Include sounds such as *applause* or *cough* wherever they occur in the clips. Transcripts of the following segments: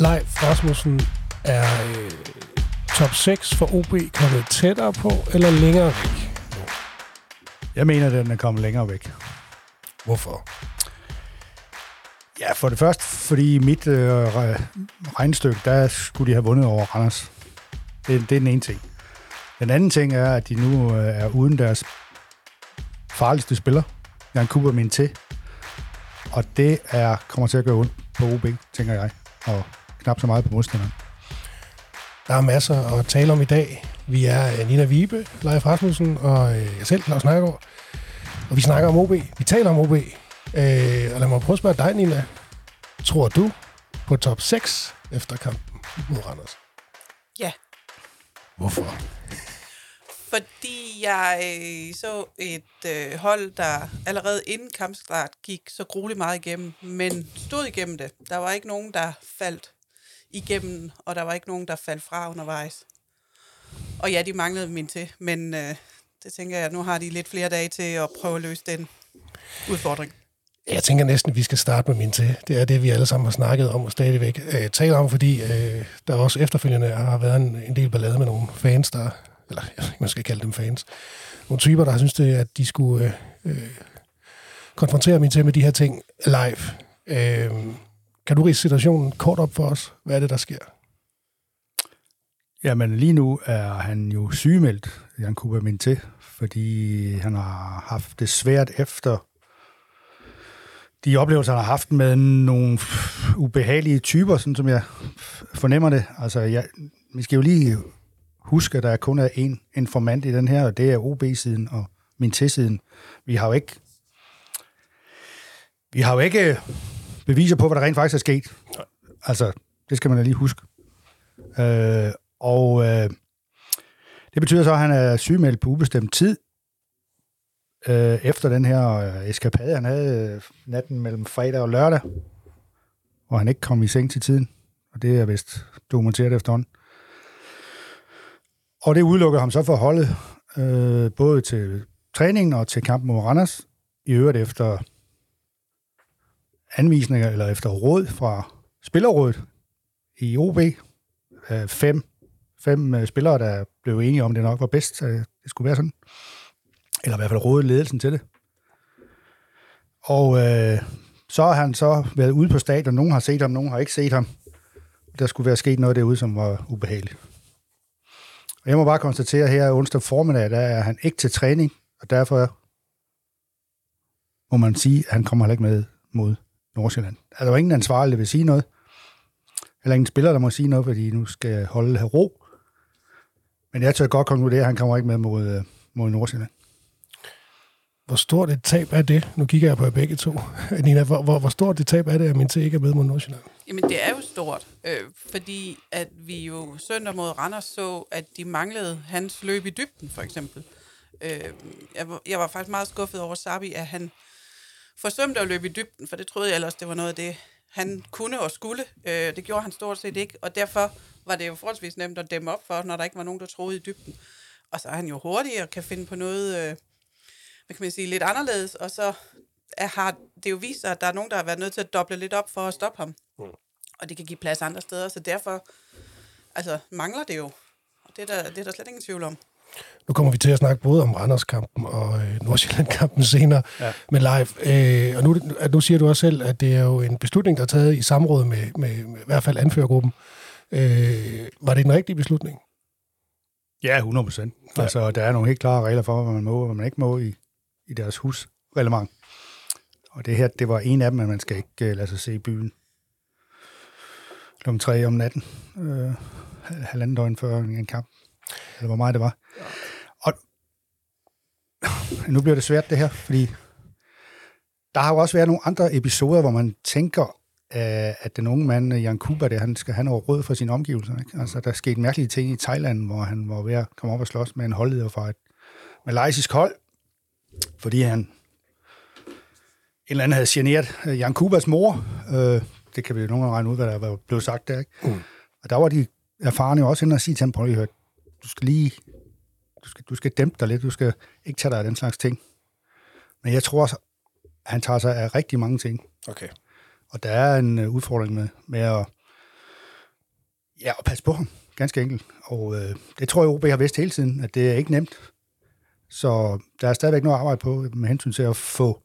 Leif Rasmussen er øh, top 6 for OB kommet tættere på eller længere væk? Jeg mener, at den er kommet længere væk. Hvorfor? Ja, for det første, fordi i mit øh, re- regnstykke, der skulle de have vundet over Randers. Det, det er den ene ting. Den anden ting er, at de nu øh, er uden deres farligste spiller, Jan Cooper min til. Og det er, kommer til at gøre ondt på OB, tænker jeg. Og knap så meget på modstanderen. Der er masser at tale om i dag. Vi er øh, Nina Vibe, Leif Rasmussen og øh, jeg selv, Claus Nørgaard. Og vi snakker om OB. Vi taler om OB. Øh, og lad mig prøve at spørge dig, Nina. Tror du på top 6 efter kampen mod Randers? Ja. Hvorfor? Fordi jeg øh, så et øh, hold, der allerede inden kampstart gik så grueligt meget igennem, men stod igennem det. Der var ikke nogen, der faldt igennem, og der var ikke nogen, der faldt fra undervejs. Og ja, de manglede min til, men øh, det tænker jeg, nu har de lidt flere dage til at prøve at løse den udfordring. Jeg tænker næsten, at vi skal starte med min til. Det er det, vi alle sammen har snakket om og stadigvæk øh, taler om, fordi øh, der også efterfølgende har været en, en del ballade med nogle fans, der, eller jeg skal kalde dem fans, nogle typer, der har synes det, at de skulle øh, øh, konfrontere min til med de her ting live. Øh, kan du rige situationen kort op for os? Hvad er det, der sker? Jamen lige nu er han jo sygemeldt, Jan Cooper min til, fordi han har haft det svært efter de oplevelser, han har haft med nogle ubehagelige typer, sådan som jeg fornemmer det. Altså, jeg, vi skal jo lige huske, at der kun er en informant i den her, og det er OB-siden og min til-siden. Vi har jo ikke vi har jo ikke beviser på, hvad der rent faktisk er sket. Altså, det skal man da lige huske. Øh, og øh, det betyder så, at han er sygemeldt på ubestemt tid, øh, efter den her øh, eskapade, han havde øh, natten mellem fredag og lørdag, hvor han ikke kom i seng til tiden. Og det er vist dokumenteret efterhånden. Og det udelukker ham så for holdet, øh, både til træningen og til kampen mod Randers. I øvrigt efter anvisninger eller efter råd fra spillerrådet i OB. Øh, fem, fem øh, spillere, der blev enige om, at det nok var bedst, at det skulle være sådan. Eller i hvert fald rådet ledelsen til det. Og øh, så har han så været ude på stadion. Nogen har set ham, nogen har ikke set ham. Der skulle være sket noget derude, som var ubehageligt. Og jeg må bare konstatere her onsdag formiddag, der er han ikke til træning, og derfor må man sige, at han kommer heller ikke med mod Nordsjælland. Altså, der var ingen ansvarlig, der vil sige noget. Eller ingen spiller, der må sige noget, fordi nu skal holde her ro. Men jeg tør godt konkludere, at han kommer ikke med mod, øh, mod Nordsjælland. Hvor stort et tab er det? Nu kigger jeg på jer begge to. *laughs* Nina, hvor, hvor, hvor stort et tab er det, at min ikke er med mod Nordsjælland? Jamen, det er jo stort, øh, fordi at vi jo søndag mod Randers så, at de manglede hans løb i dybden, for eksempel. Øh, jeg, var, jeg var faktisk meget skuffet over Sabi, at han forsømte at løbe i dybden, for det troede jeg ellers, det var noget af det, han kunne og skulle. Øh, det gjorde han stort set ikke, og derfor var det jo forholdsvis nemt at dæmme op for, når der ikke var nogen, der troede i dybden. Og så er han jo hurtig og kan finde på noget, øh, hvad kan man sige, lidt anderledes, og så er, har det jo vist sig, at der er nogen, der har været nødt til at doble lidt op for at stoppe ham. Mm. Og det kan give plads andre steder, så derfor altså, mangler det jo. Og det er, der, det er der slet ingen tvivl om. Nu kommer vi til at snakke både om Randers-kampen og øh, Nordsjælland-kampen senere ja. med live. Øh, og nu, nu siger du også selv, at det er jo en beslutning, der er taget i samråd med, med, med i hvert fald anførergruppen. Øh, var det en rigtig beslutning? Ja, 100 procent. Ja. Altså, der er nogle helt klare regler for, hvad man må og hvad man ikke må i, i deres husreglement. Og det her, det var en af dem, at man skal ikke uh, lade sig se i byen kl. 3 om natten. Uh, halvanden døgn før en kamp. Eller hvor meget det var. Og nu bliver det svært det her, fordi der har jo også været nogle andre episoder, hvor man tænker, at den unge mand, Jan Kuba, det, han skal have noget råd for sine omgivelser. Ikke? Altså, der skete mærkelige ting i Thailand, hvor han var ved at komme op og slås med en holdleder fra et malaysisk hold, fordi han en eller anden havde generet Jan Kubas mor. Øh, det kan vi jo nogle gange regne ud, hvad der var blevet sagt der. Ikke? Mm. Og der var de erfarne også inde og sige til ham, prøv at du skal lige, du skal, du skal dæmpe dig lidt, du skal ikke tage dig af den slags ting. Men jeg tror at han tager sig af rigtig mange ting. Okay. Og der er en uh, udfordring med, med at Ja, og pas på ham, ganske enkelt. Og øh, det tror jeg, OB har vidst hele tiden, at det er ikke nemt. Så der er stadigvæk noget arbejde på med hensyn til at få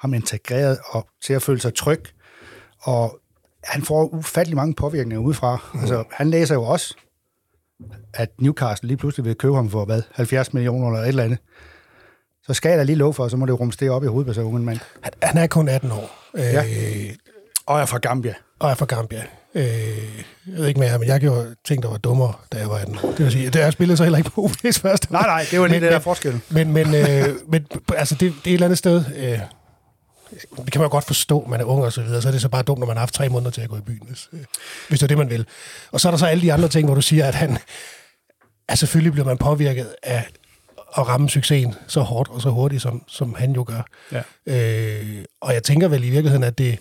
ham integreret og til at føle sig tryg. Og han får ufattelig mange påvirkninger udefra. Mm. Altså, han læser jo også, at Newcastle lige pludselig vil købe ham for, hvad, 70 millioner eller et eller andet. Så skal jeg da lige love for, så må det rumstere op i hovedet på så unge mand. Han, han er kun 18 år. Ja. Øh, Og er fra Gambia. og er fra Gambia. Øh, jeg ved ikke mere, men jeg gjorde ting, der var dummere, da jeg var 18 år. Det vil sige, det jeg spillede så heller ikke på *laughs* UB's første Nej, nej, det var lige Men- det der forskel. Men, men, øh, men altså, det, det er et eller andet sted... Øh, det kan man jo godt forstå, man er ung og så videre, så er det så bare dumt, når man har haft tre måneder til at gå i byen, hvis, øh, hvis det er det, man vil. Og så er der så alle de andre ting, hvor du siger, at han... at selvfølgelig bliver man påvirket af at ramme succesen så hårdt og så hurtigt, som, som han jo gør. Ja. Øh, og jeg tænker vel i virkeligheden, at det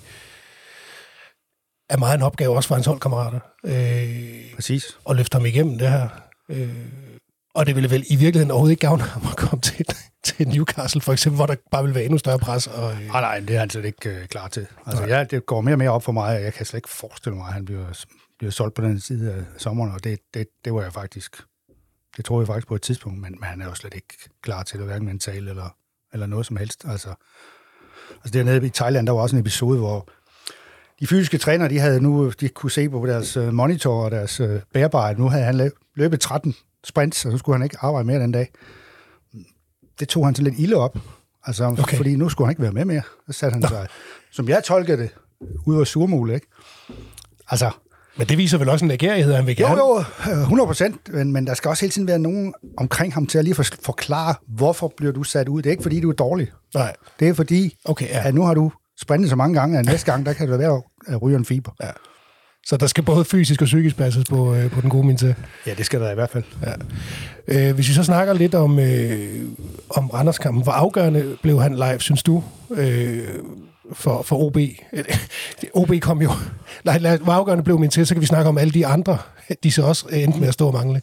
er meget en opgave også for hans holdkammerater. Øh, Præcis. og løfte ham igennem det her. Øh, og det ville vel i virkeligheden overhovedet ikke gavne ham at komme til, til Newcastle, for eksempel, hvor der bare vil være endnu større pres. Og, øh, Nej, nej, det er han slet ikke øh, klar til. Altså, ja, det går mere og mere op for mig, og jeg kan slet ikke forestille mig, at han bliver, bliver solgt på den side af sommeren, og det, det, det var jeg faktisk, det tror jeg faktisk på et tidspunkt, men, men han er jo slet ikke klar til det, hverken mentalt eller, eller noget som helst. Altså, altså dernede i Thailand, der var også en episode, hvor de fysiske trænere, de havde nu, de kunne se på deres øh, monitor og deres øh, bærbare, nu havde han lø- løbet 13 sprints, og så skulle han ikke arbejde mere den dag. Det tog han sådan lidt ilde op, altså, Okay. fordi nu skulle han ikke være med mere. Så satte han sig, som jeg tolkede det, ud af surmule, ikke? Altså, men det viser vel også en agerighed, han vil jo, gerne. jo, øh, 100 procent, men, men der skal også hele tiden være nogen omkring ham til at lige for, forklare, hvorfor bliver du sat ud. Det er ikke, fordi du er dårlig. Nej, Det er fordi, okay, ja. at nu har du sprintet så mange gange, at næste gang, der kan det være at ryge en fiber. ja. Så der skal både fysisk og psykisk passes på, øh, på den gode min til. Ja, det skal der i hvert fald. Ja. Øh, hvis vi så snakker lidt om, øh, om Randerskampen, hvor afgørende blev han live, synes du, øh, for, for OB? *laughs* OB kom jo... Nej, lad- hvor afgørende blev min til, så kan vi snakke om alle de andre, de så også endte med at stå og mangle.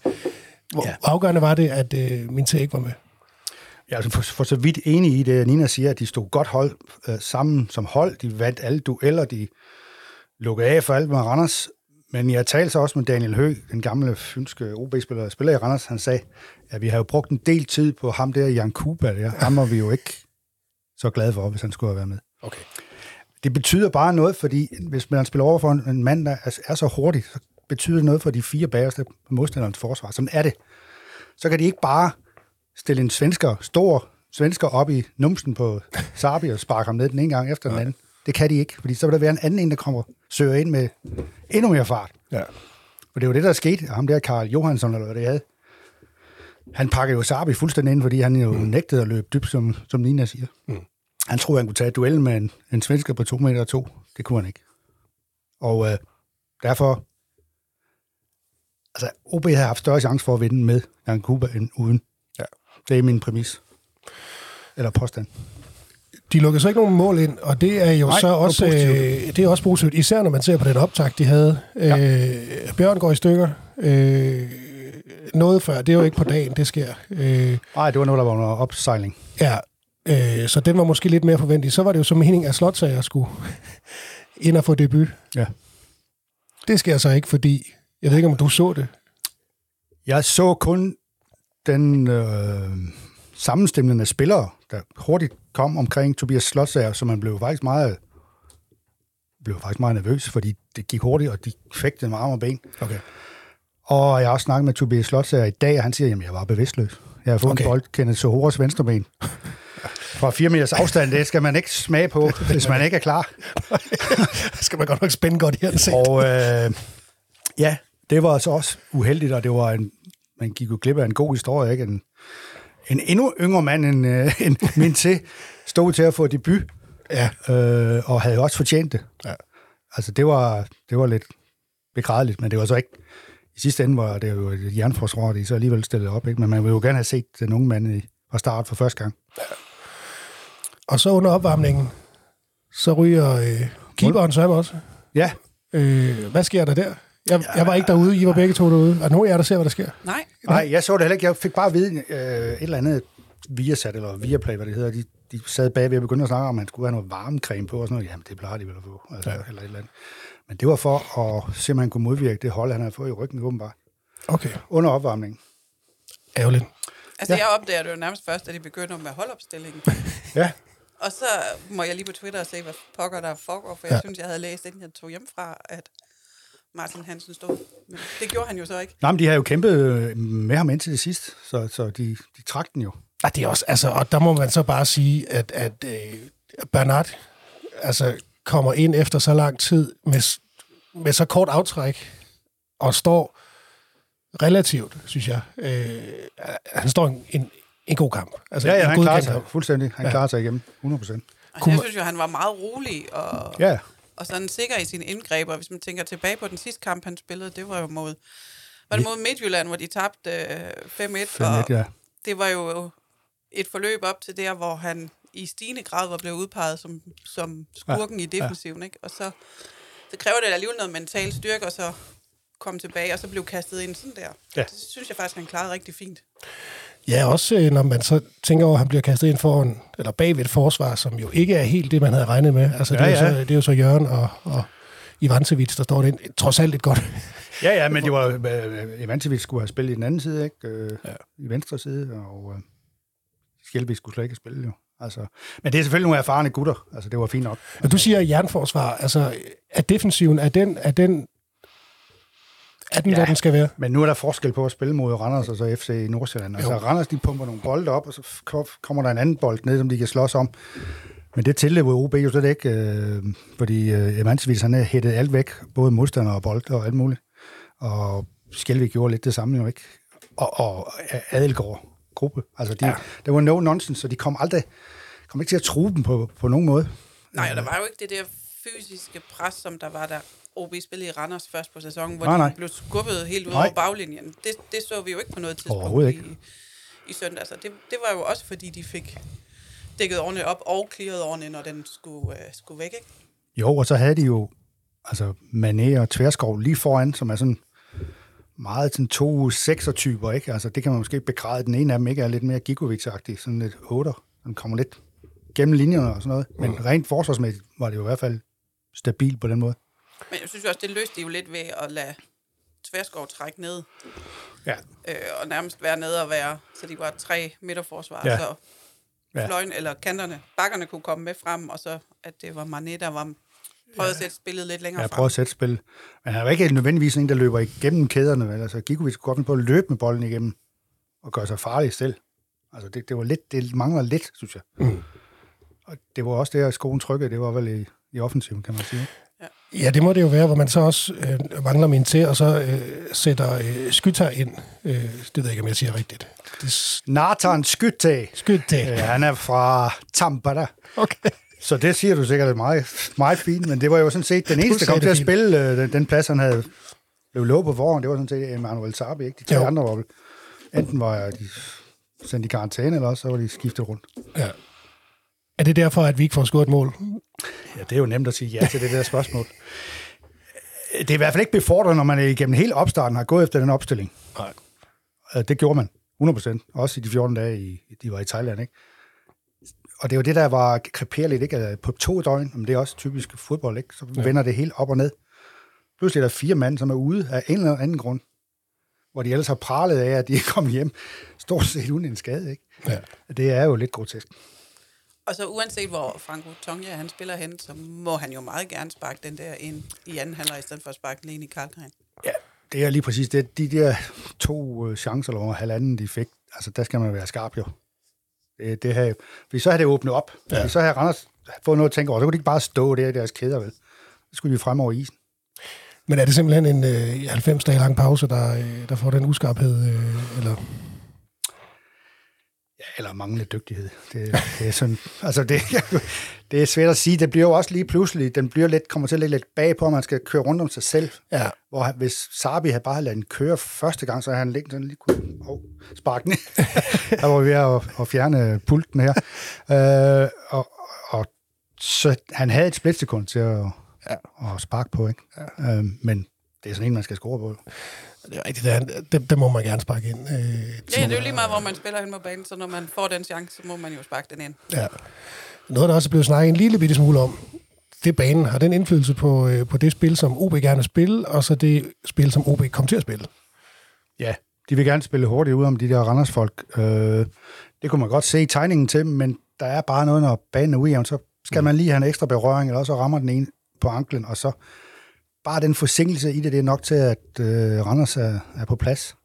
Hvor, ja. Afgørende var det, at øh, min til ikke var med? Jeg er altså for, for så vidt enig i det, Nina siger, at de stod godt hold øh, sammen som hold. De vandt alle dueller, de lukkede af for alt med Randers. Men jeg talte så også med Daniel Høgh, den gamle fynske OB-spiller, spiller i Randers. Han sagde, at vi har jo brugt en del tid på ham der, Jan Kuba. Der. Ham var vi jo ikke så glade for, hvis han skulle have været med. Okay. Det betyder bare noget, fordi hvis man spiller over for en, mand, der er, så hurtig, så betyder det noget for de fire bagerste modstanderens forsvar. Sådan er det. Så kan de ikke bare stille en svensker, stor svensker op i numsen på Sabi og sparke ham ned den ene gang efter den anden. Det kan de ikke, fordi så vil der være en anden en, der kommer søger ind med endnu mere fart. Ja. For det er jo det, der skete. Ham der, Karl Johansson, eller hvad det havde. Han pakkede jo Sabi fuldstændig ind, fordi han jo mm. nægtede at løbe dybt, som, som Nina siger. Mm. Han troede, han kunne tage duellen med en, en svensker på 2 meter og to. Det kunne han ikke. Og øh, derfor... Altså, OB havde haft større chance for at vinde med Jan Kuba end uden. Ja. Det er min præmis. Eller påstand. De lukkede så ikke nogen mål ind, og det er jo Nej, så også, øh, det er også positivt, især når man ser på den optag, de havde. Ja. Øh, Bjørn går i stykker. Øh, noget før, det er jo ikke på dagen, det sker. Øh, Nej, det var noget, der var under opsejling. Ja, øh, så den var måske lidt mere forventelig. Så var det jo så meningen, at Slotsager skulle *laughs* ind og få debut. Ja. Det sker så ikke, fordi... Jeg ved ikke, om du så det. Jeg så kun den øh, sammenstemning af spillere, der hurtigt kom omkring Tobias Slotsager, så man blev faktisk meget blev faktisk meget nervøs, fordi det gik hurtigt, og de den med arm og ben. Okay. Og jeg har også snakket med Tobias Slotsager i dag, og han siger, at jeg var bevidstløs. Jeg har fået Okay. en bold, Kenneth Sohoras venstreben. Fra fire meters afstand, det skal man ikke smage på, hvis man ikke er klar. *laughs* skal man godt nok spænde godt i ansigt. Og øh, ja, det var så også uheldigt, og det var en, man gik jo glip af en god historie, ikke? En, en endnu yngre mand end, øh, end min *laughs* til stod til at få debut, Ja. øh, og havde også fortjent det. Ja. Altså, det var, det var lidt begrædeligt, men det var så ikke... I sidste ende var det jo et jernforsvar, de så alligevel stillede op, ikke? Men man ville jo gerne have set den unge mand i, fra start for første gang. Og så under opvarmningen, så ryger øh, keeperen Søren også. Ja, Øh, hvad sker der der? Jeg, jeg var ikke derude, I var begge to derude. Er der nogen af jer, der ser, hvad der sker? Nej, Nej, jeg så det heller ikke. Jeg fik bare at vide øh, et eller andet Viasat, eller Viaplay, hvad det hedder. De, de sad bagved og begyndte at snakke om, at man skulle have noget varmecreme på og sådan noget. Jamen, det plejer de vel at få. Altså, ja. eller et eller andet. Men det var for at se, om han kunne modvirke det hold, han havde fået i ryggen åbenbart. Okay, Under opvarmningen. ærgerligt. Altså, Ja. ja. jeg opdager det jo nærmest først, at de begynder med holdopstillingen. *laughs* Ja, Og så må jeg lige på Twitter og se, hvad pokker der foregår, for jeg Ja. ja. synes, jeg havde læst, inden jeg tog hjem fra, at Martin Hansen stod. Men det gjorde han jo så ikke. Nej, men de har jo kæmpet øh, med ham indtil det sidste, så, så de, de trak den jo. Ja, det er også, altså, og der må man så bare sige, at, at øh, Bernard altså, kommer ind efter så lang tid med, med så kort aftræk og står relativt, synes jeg. Øh, han står en, en, en god kamp. Altså, Ja, ja, en han klarer godkendt sig kamp. fuldstændig. Han Ja. klarer sig igennem 100 procent. Og Kunne jeg synes jo, han var meget rolig og, Ja, og sådan sikker i sine indgreb. Og hvis man tænker tilbage på den sidste kamp, han spillede, det var jo mod, var det mod Midtjylland, hvor de tabte øh, 5-1. 5 og ja. det var jo et forløb op til der, hvor han i stigende grad var blevet udpeget som, som skurken ja. i defensiven. Ikke? Og så, så kræver det alligevel noget mental styrke, og så komme tilbage, og så blev kastet ind sådan der. Ja. Det synes jeg faktisk, han klarede rigtig fint. Ja, også øh, når man så tænker over, at han bliver kastet ind foran, eller bagved et forsvar, som jo ikke er helt det, man havde regnet med. Altså, det, Ja, er, jo ja. så, det er jo så Jørgen og, og Ivancevic, der står det. Trods alt et godt. ja, ja, men det var øh, Evancevic skulle have spillet i den anden side, ikke? Øh, ja. I venstre side, og øh, Skjelby skulle slet ikke spille jo. Altså, men det er selvfølgelig nogle erfarne gutter. Altså, det var fint nok. Når du siger jernforsvar, altså, er defensiven, er den, er den, er den, ja. Hvad den skal være? Men nu er der forskel på at spille mod Randers og så FC i Nordsjælland. Altså, Jo. Randers, de pumper nogle bolde op, og så kommer der en anden bold ned, som de kan slås om. Men det tillever OB jo slet ikke, øh, fordi øh, Evancevic, han hættet alt væk, både modstander og bold og alt muligt. Og Skjelvik gjorde lidt det samme jo ikke. Og, og Adelgaard gruppe. Altså, de, Ja. der var no nonsense, så de kom aldrig kom ikke til at true dem på, på nogen måde. Nej, og der var jo ikke det der fysiske pres, som der var, da OB spillede i Randers først på sæsonen, hvor Nej, de nej. blev skubbet helt ud Nej. over baglinjen. Det, det så vi jo ikke på noget tidspunkt Overhovedet i, ikke. i søndags. Og det, det var jo også, fordi de fik dækket ordentligt op og clearet ordentligt, når den skulle, øh, skulle væk. Ikke? Jo, og så havde de jo altså Mané og Tverskov lige foran, som er sådan meget sådan to sekser-typer, ikke? Altså, det kan man måske begræde. Den ene af dem ikke er lidt mere Gigovic-agtig, sådan lidt otter. Den kommer lidt gennem linjerne og sådan noget. Men rent forsvarsmæssigt var det jo i hvert fald stabilt på den måde. Men jeg synes jo også, det løste de jo lidt ved at lade Tverskov trække ned, Ja. øh, og nærmest være nede og være, så de var tre midterforsvar, Ja. så Ja. fløjen, eller kanterne, bakkerne kunne komme med frem, og så at det var Mané, der var prøvet at sætte spillet lidt længere Jeg frem. prøver at sætte spil. Men han er jo ikke nødvendigvis en, der løber igennem kæderne. Vel? Altså, Gigovic kunne godt på at løbe med bolden igennem og gøre sig farlig selv. Altså, det, det, var lidt, det mangler lidt, synes jeg. Mm. Og det var også det, at skoen trykkede. Det var vel i, i offensiven, kan man sige. Ja, det må det jo være, hvor man så også øh, mangler min til, og så øh, sætter øh, skytter ind. Øh, det ved jeg ikke, om jeg siger rigtigt. Det Nathan Skytte. skytte. Øh, han er fra Tampere. Okay. Så det siger du sikkert meget, meget fint, men det var jo sådan set den eneste, der kom til at spille øh, den, den plads, han havde blev lovet på forhånd. Det var sådan set Emanuel Sarbi, ikke? De tre Jo. andre var enten var de sendt i karantæne, eller også så var de skiftet rundt. Ja. Er det derfor, at vi ikke får scoret et mål? Ja, det er jo nemt at sige ja til det der spørgsmål. Det er i hvert fald ikke befordrende, når man igennem hele opstarten har gået efter den opstilling. Nej. Øh, Det gjorde man, 100% Også i de 14 dage, i, de var i Thailand, ikke? Og det jo det, der var kreperligt, ikke? På to døgn, men det er også typisk fodbold, ikke? Så Ja. vender det helt op og ned. Pludselig er der fire mand, som er ude af en eller anden grund, hvor de ellers har pralet af, at de er kommet hjem stort set uden en skade, ikke? Ja. Det er jo lidt grotesk. Og så uanset hvor Franco Tonja han spiller hen, så må han jo meget gerne sparke den der ind i anden halvleg, i stedet for at sparke den ind i Karlgren. Ja, det er lige præcis det. De der to øh, chancer, eller halvanden, de fik, altså der skal man være skarp jo. Det, det her, fordi så havde det åbnet op. Ja. Ja. Så havde Randers fået noget at tænke over. Så kunne de ikke bare stå der i deres kæder, vel? Så skulle de frem over isen. Men er det simpelthen en øh, 90 dage lang pause, der, øh, der får den uskarphed? Øh, eller? Eller manglende dygtighed. Det, det er sådan, altså det, *laughs* det er svært at sige. Det bliver jo også lige pludselig, den bliver lidt, kommer til at ligge lidt bagpå, at man skal køre rundt om sig selv. Ja. Hvor hvis Sarbi havde bare ladet den køre første gang, så havde han ligget sådan lige kunne oh, sparke den. *laughs* der var vi ved at, at fjerne pulten her. Øh, og, og så han havde et splitsekund til at, Ja. at sparke på, ikke? Ja. Øh, men det er sådan en, man skal score på. Det er rigtigt, det, det, det må man gerne sparke ind. Øh, Ja, det er jo lige meget, hvor man spiller hen på banen, så når man får den chance, så må man jo sparke den ind. Ja. Noget, der også er blevet snakket en lille bitte smule om, det banen, har den indflydelse på, øh, på det spil, som OB gerne vil spille, og så det spil, som OB kommer til at spille? Ja, de vil gerne spille hurtigt ud om de der Randersfolk. Øh, det kunne man godt se i tegningen til, men der er bare noget, når banen er ujævn, så skal mm. man lige have en ekstra berøring, eller så rammer den ene på anklen, og så bare den forsinkelse i det, det er nok til, at øh, Randers er, er på plads.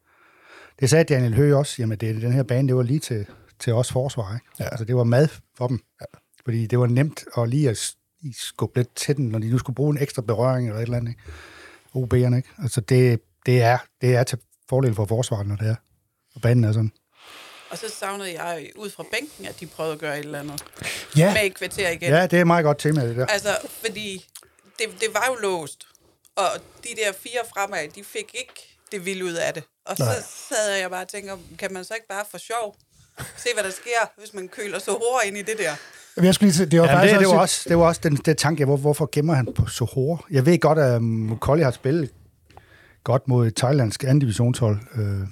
Det sagde Daniel Høgh også, jamen det, den her bane, det var lige til, til os forsvar. Ikke? Ja. Altså det var mad for dem. Ja. Fordi det var nemt at lige at skubbe lidt til den, når de nu skulle bruge en ekstra berøring eller et eller andet. Ikke? OB'erne, ikke? Altså det, det, er, det er til fordel for forsvaret, når det er. Og banen er sådan. Og så savnede jeg ud fra bænken, at de prøvede at gøre et eller andet. Ja. Med et kvarter igen. Ja, det er meget godt tema, det der. Altså, fordi det, det var jo låst. Og de der fire fremad, de fik ikke det vilde ud af det. Og Nej. så sad jeg bare og tænker, kan man så ikke bare for sjov se, hvad der sker, hvis man køler så hårdt ind i det der? Jeg skulle lige, det var, ja, det, det, var også, det var også den, den tanke, hvor, hvorfor gemmer han på så hårdt? Jeg ved godt, at Mukolli har spillet godt mod et thailandsk anden divisionshold. Øh,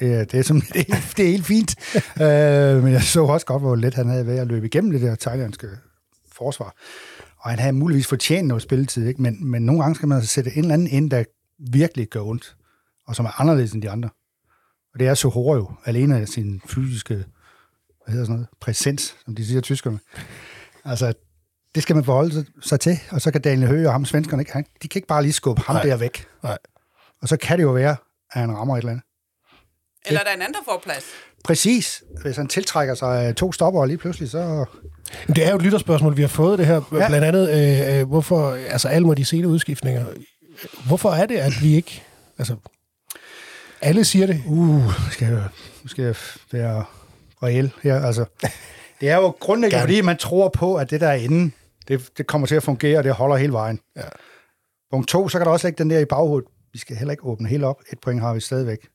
det, er, det, er, som, *laughs* det, er, det er helt fint. øh, men jeg så også godt, hvor let han havde været at løbe igennem det der thailandske forsvar. Og han havde muligvis fortjent noget spilletid, ikke? Men, men nogle gange skal man sætte en eller anden ind, der virkelig gør ondt, og som er anderledes end de andre. Og det er så hårdt jo, alene af sin fysiske, hvad hedder sådan noget, præsens, som de siger tyskerne. Altså, det skal man forholde sig til, og så kan Daniel Høgh og ham svenskerne ikke, han, de kan ikke bare lige skubbe ham Nej. der væk. Nej. Og så kan det jo være, at han rammer et eller andet. Eller der er en anden, der får plads. Præcis. Hvis han tiltrækker sig to stopper lige pludselig, så... Det er jo et lytterspørgsmål, vi har fået det her. Ja. Blandt andet, øh, øh hvorfor, altså alle må de sene udskiftninger, hvorfor er det, at vi ikke... Altså, alle siger det. Uh, skal jeg, skal jeg være reel her. Altså, det er jo grundlæggende, fordi man tror på, at det der er inde, det, det kommer til at fungere, og det holder hele vejen. Ja. Punkt to, så kan der også lægge den der i baghovedet. Vi skal heller ikke åbne helt op. Et point har vi stadigvæk.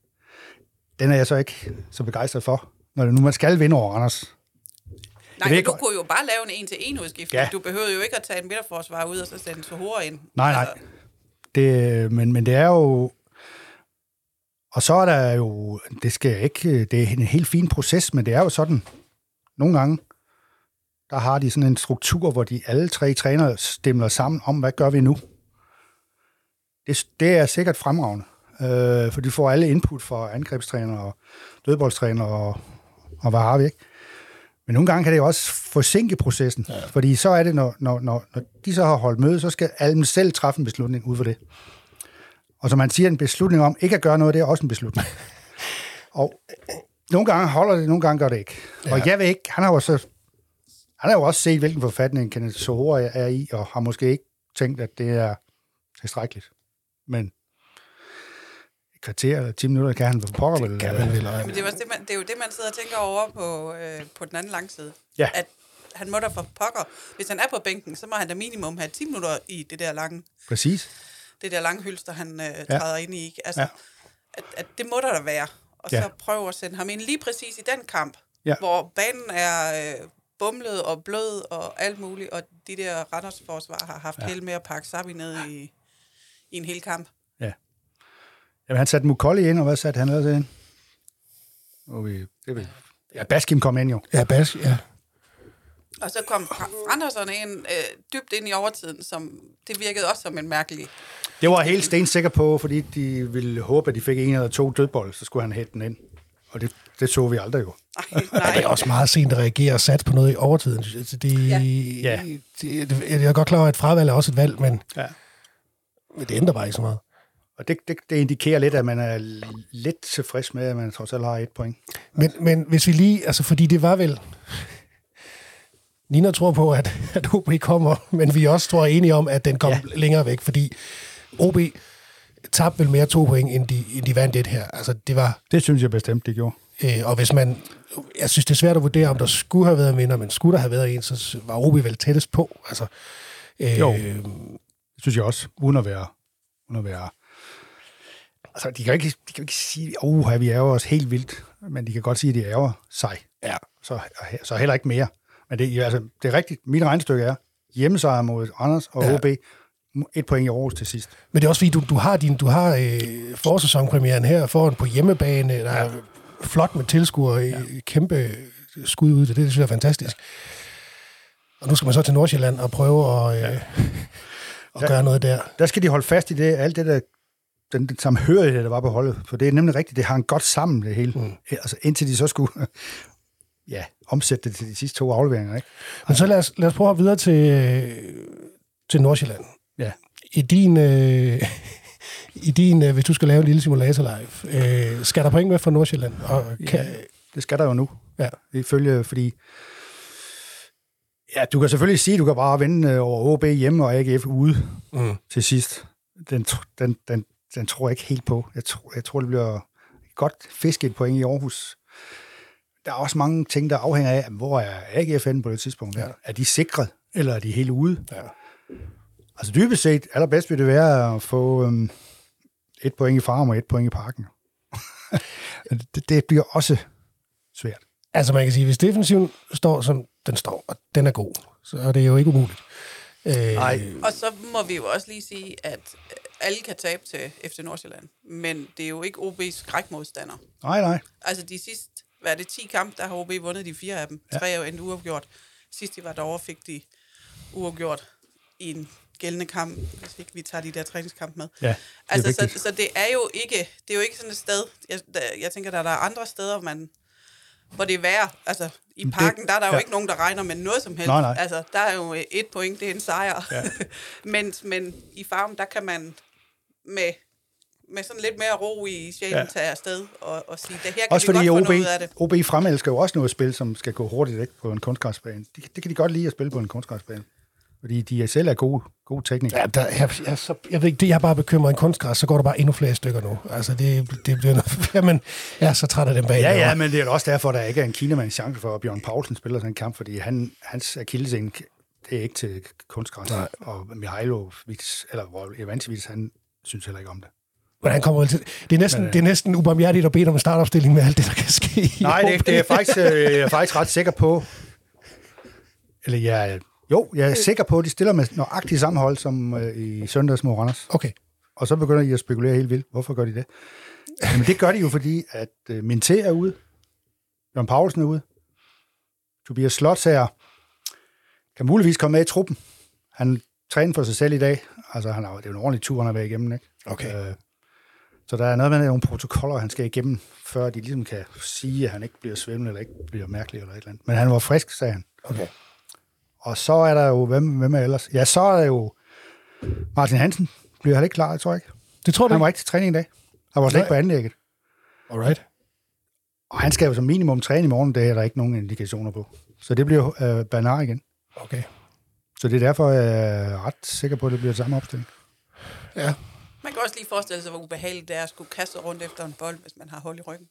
Den er jeg så ikke så begejstret for, når det nu man skal vinde over Anders. Nej, men du kunne jo bare lave en en-til-en udskift. Ja. Du behøver jo ikke at tage en midterforsvar ud og så sætte en Sohora ind. Nej, nej. Altså. Det, men, men det er jo... Og så er der jo... Det skal ikke... Det er en helt fin proces, men det er jo sådan... Nogle gange, der har de sådan en struktur, hvor de alle tre trænere stemmer sammen om, hvad gør vi nu? Det, det er sikkert fremragende øh, for de får alle input fra angrebstræner og dødboldstræner og, og hvad har vi, ikke? Men nogle gange kan det jo også forsinke processen, ja. fordi så er det, når, når, når, når de så har holdt møde, så skal alle selv træffe en beslutning ud for det. Og som man siger, en beslutning om ikke at gøre noget, det er også en beslutning. *laughs* og nogle gange holder det, nogle gange gør det ikke. Ja. Og jeg ved ikke, han har jo så han har jo også set, hvilken forfatning Kenneth Sohora er i, og har måske ikke tænkt, at det er tilstrækkeligt. Men kvarter eller 10 minutter, kan han på pokker vel? Kan man vel. Men det, er det, man, det er jo det, man sidder og tænker over på, øh, på den anden langside. Ja. At han må da for pokker. Hvis han er på bænken, så må han da minimum have 10 minutter i det der lange... Præcis. Det der lange hylster, han øh, træder ja. ind i. Altså, ja. at, at det må der da være. Og ja. så prøve at sende ham ind lige præcis i den kamp, ja. hvor banen er øh, bumlet og blød og alt muligt, og de der Randers-forsvar har haft ja. held med at pakke Sabi ned i, i en hel kamp. Jamen, han satte Mukolli ind, og hvad satte han ellers ind? Og vi, det vil, ja, Baskim kom ind jo. Ja, Bas, ja. Og så kom Andersen ind øh, dybt ind i overtiden, som det virkede også som en mærkelig... Det var helt sten sikker på, fordi de ville håbe, at de fik en eller to dødbold, så skulle han hætte den ind. Og det, det så vi aldrig jo. Ej, nej. det er også meget sent at reagere og sat på noget i overtiden. Det, ja. ja. Det, det, jeg er godt klar over, at fravalg er også et valg, men, ja. men det ændrer bare ikke så meget. Og det, det, det indikerer lidt, at man er lidt tilfreds med, at man trods alt har et point. Men, men hvis vi lige, altså fordi det var vel... Nina tror på, at, at OB kommer, men vi også tror enige om, at den kom ja. længere væk, fordi OB tabte vel mere to point, end de, end de vandt det her. Altså, det var... Det synes jeg bestemt, det gjorde. Øh, og hvis man... Jeg synes, det er svært at vurdere, om der skulle have været en vinder, men skulle der have været en, så var OB vel tættest på. Altså, øh, jo, det synes jeg også, uden at være, uden at være Altså, de kan ikke, de kan ikke sige, at oh, vi ærger os helt vildt, men de kan godt sige, at de ærger sig. Ja. Så, så heller ikke mere. Men det, altså, det er rigtigt. Mit regnstykke er hjemmesejr mod Anders og ja. OB. Et point i Aarhus til sidst. Men det er også fordi, du, du har, din, du har øh, forsæsonpremieren her foran på hjemmebane. Der ja. er flot med tilskuere. Ja. Kæmpe skud ud. Det, det synes jeg er fantastisk. Og nu skal man så til Nordsjælland og prøve at, øh, *laughs* at Ja. gøre noget der. Der skal de holde fast i det, alt det der, den, den samhørighed, der var på holdet. For det er nemlig rigtigt, det hang godt sammen, det hele. Mm. Altså indtil de så skulle *laughs* ja, omsætte det til de sidste to afleveringer. Ikke? Men så lad os, lad os prøve at videre til, til Nordsjælland. Ja. I din, øh, *laughs* i din øh, hvis du skal lave en lille simulator live, øh, skal der point med for Nordsjælland? Og kan, Ja. Det skal der jo nu. Ja. Ifølge, fordi... Ja, du kan selvfølgelig sige, at du kan bare vinde øh, over OB hjemme og AGF ude mm. til sidst. Den, den, den, den tror jeg ikke helt på. Jeg, tror, jeg tror, det bliver godt fisket point i Aarhus. Der er også mange ting, der afhænger af, hvor er AGF henne på det tidspunkt. Ja. Ja. Er de sikret, eller er de helt ude? Ja. Altså dybest set, allerbedst vil det være at få øhm, et point i farm og et point i parken. *laughs* Det, det bliver også svært. Altså man kan sige, hvis defensiven står, som den står, og den er god, så er det jo ikke umuligt. Øh, Nej. Og så må vi jo også lige sige, at alle kan tabe til FC Nordsjælland, men det er jo ikke OB's skrækmodstander. Nej, nej. Altså de sidste, hvad er det, 10 kampe, der har OB vundet de fire af dem. Ja. Tre er jo endt uafgjort. Sidst de var derovre, fik de uafgjort i en gældende kamp, hvis ikke vi tager de der træningskamp med. Ja, det Altså, så, vigtigt. så det er jo ikke, det er jo ikke sådan et sted, jeg, der, jeg tænker, der, der er andre steder, man, hvor det er værre. Altså, i det- parken, der er der jo ja. ikke nogen, der regner med noget som helst. Nej, nej. Altså, der er jo et point, det er en sejr. Ja. *laughs* men, men i farm, der kan man med, med sådan lidt mere ro i sjælen Ja. ja. tage afsted og, og sige, det her kan Også fordi godt OB, få noget ud af det. OB fremelsker jo også noget spil, som skal gå hurtigt ikke, på en kunstgræsbane. De, det kan de godt lide at spille på en kunstgræsbane. Fordi de er selv er gode, gode teknikere. Ja, der, jeg, jeg, så, jeg ved ikke, det jeg bare bekymret en kunstgræs, så går der bare endnu flere stykker nu. Altså, det, det bliver noget, *laughs* jamen, jeg er så træt af dem bag. Ja, ja, men det er jo også derfor, der ikke er en kinamands chance for, at Bjørn Paulsen spiller sådan en kamp, fordi han, hans akillescene, det er ikke til kunstgræs. Nej. Og Mihailo, eller Evancevic, han synes heller ikke om det. Han kommer til, det, er næsten, Men, øh, det er næsten ubarmhjertigt at bede om en startopstilling med alt det, der kan ske. i Nej, det, det er *laughs* faktisk, øh, jeg er faktisk ret sikker på, eller jeg, er- jo, jeg er sikker på, at de stiller med nøjagtigt samme hold som øh, i søndags mod Randers. Okay. Og så begynder de at spekulere helt vildt. Hvorfor gør de det? Jamen, det gør de jo, fordi at øh, Minté er ude. Jørgen Paulsen er ude. Tobias Slots her kan muligvis komme med i truppen. Han træner for sig selv i dag. Altså, han har, det er jo en ordentlig tur, han har været igennem, ikke? Okay. Øh, så der er noget med nogle protokoller, han skal igennem, før de ligesom kan sige, at han ikke bliver svimmel eller ikke bliver mærkelig eller et eller andet. Men han var frisk, sagde han. okay. Og så er der jo, hvem, hvem er ellers? Ja, så er der jo Martin Hansen. Bliver han ikke klar, jeg tror ikke. Det tror du Han var ikke? til træning i dag. Han var slet Nej. ikke på anlægget. Alright. Og han skal jo som minimum træne i morgen, det er der ikke nogen indikationer på. Så det bliver øh, Bernard igen. Okay. Så det er derfor, jeg er ret sikker på, at det bliver samme opstilling. Ja. Man kan også lige forestille sig, hvor ubehageligt det er at skulle kaste rundt efter en bold, hvis man har hold i ryggen.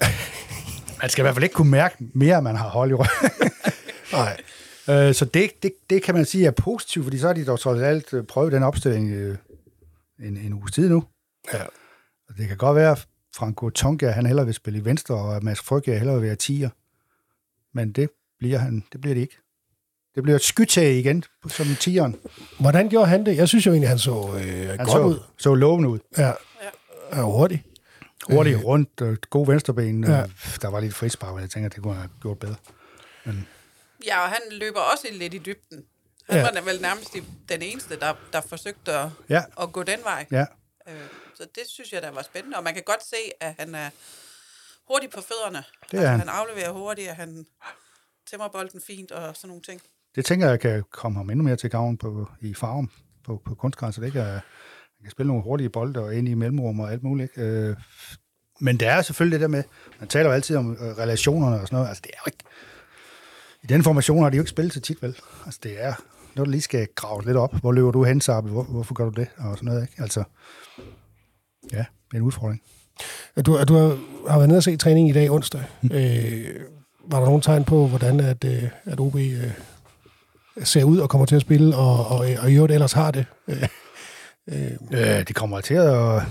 *laughs* Man skal i hvert fald ikke kunne mærke mere, at man har hold i ryggen. *laughs* Nej. Øh, så det, det, det kan man sige er positivt, fordi så har de dog trods alt øh, prøvet den opstilling øh, en, en uges tid nu. Ja. Og det kan godt være, at Franco Tonga, han hellere vil spille i venstre, og at Mads Frygge hellere vil være tiger. Men det bliver, han, det bliver det ikke. Det bliver et skytag igen, som tieren. Hvordan gjorde han det? Jeg synes jo egentlig, han så øh, Han godt så, ud. så lovende ud. Ja. Ja, hurtigt. Hurtigt rundt, øh, god venstreben. Ja. Ja. Der var lidt frispark, men jeg tænker, det kunne han have gjort bedre. Ja, og han løber også lidt i dybden. Han Ja. var vel nærmest de- den eneste, der, der forsøgte at, Ja, at gå den vej. ja. Øh, så det synes jeg, der var spændende. Og man kan godt se, at han er hurtig på fødderne. Det er han. han afleverer hurtigt, og han tæmmer bolden fint og sådan nogle ting. Det tænker jeg kan komme ham endnu mere til gavn på, i farven på, på kunstgræs, så det kan, han kan spille nogle hurtige bolde og ind i mellemrum og alt muligt. ikke? Øh, men det er selvfølgelig det der med, man taler jo altid om øh, relationerne og sådan noget, altså det er jo ikke, i den formation har de jo ikke spillet så tit, vel? Altså det er noget, der lige skal grave lidt op. Hvor løber du hen, Sabi? Hvor, hvorfor gør du det? Og sådan noget, ikke? Altså, ja, det er en udfordring. Du, du har, har været nede og se træning i dag onsdag. Øh, var der nogen tegn på, hvordan at, øh, at OB øh, ser ud og kommer til at spille, og, og, og i øvrigt ellers har det? Øh, øh, Øh, de kommer til at...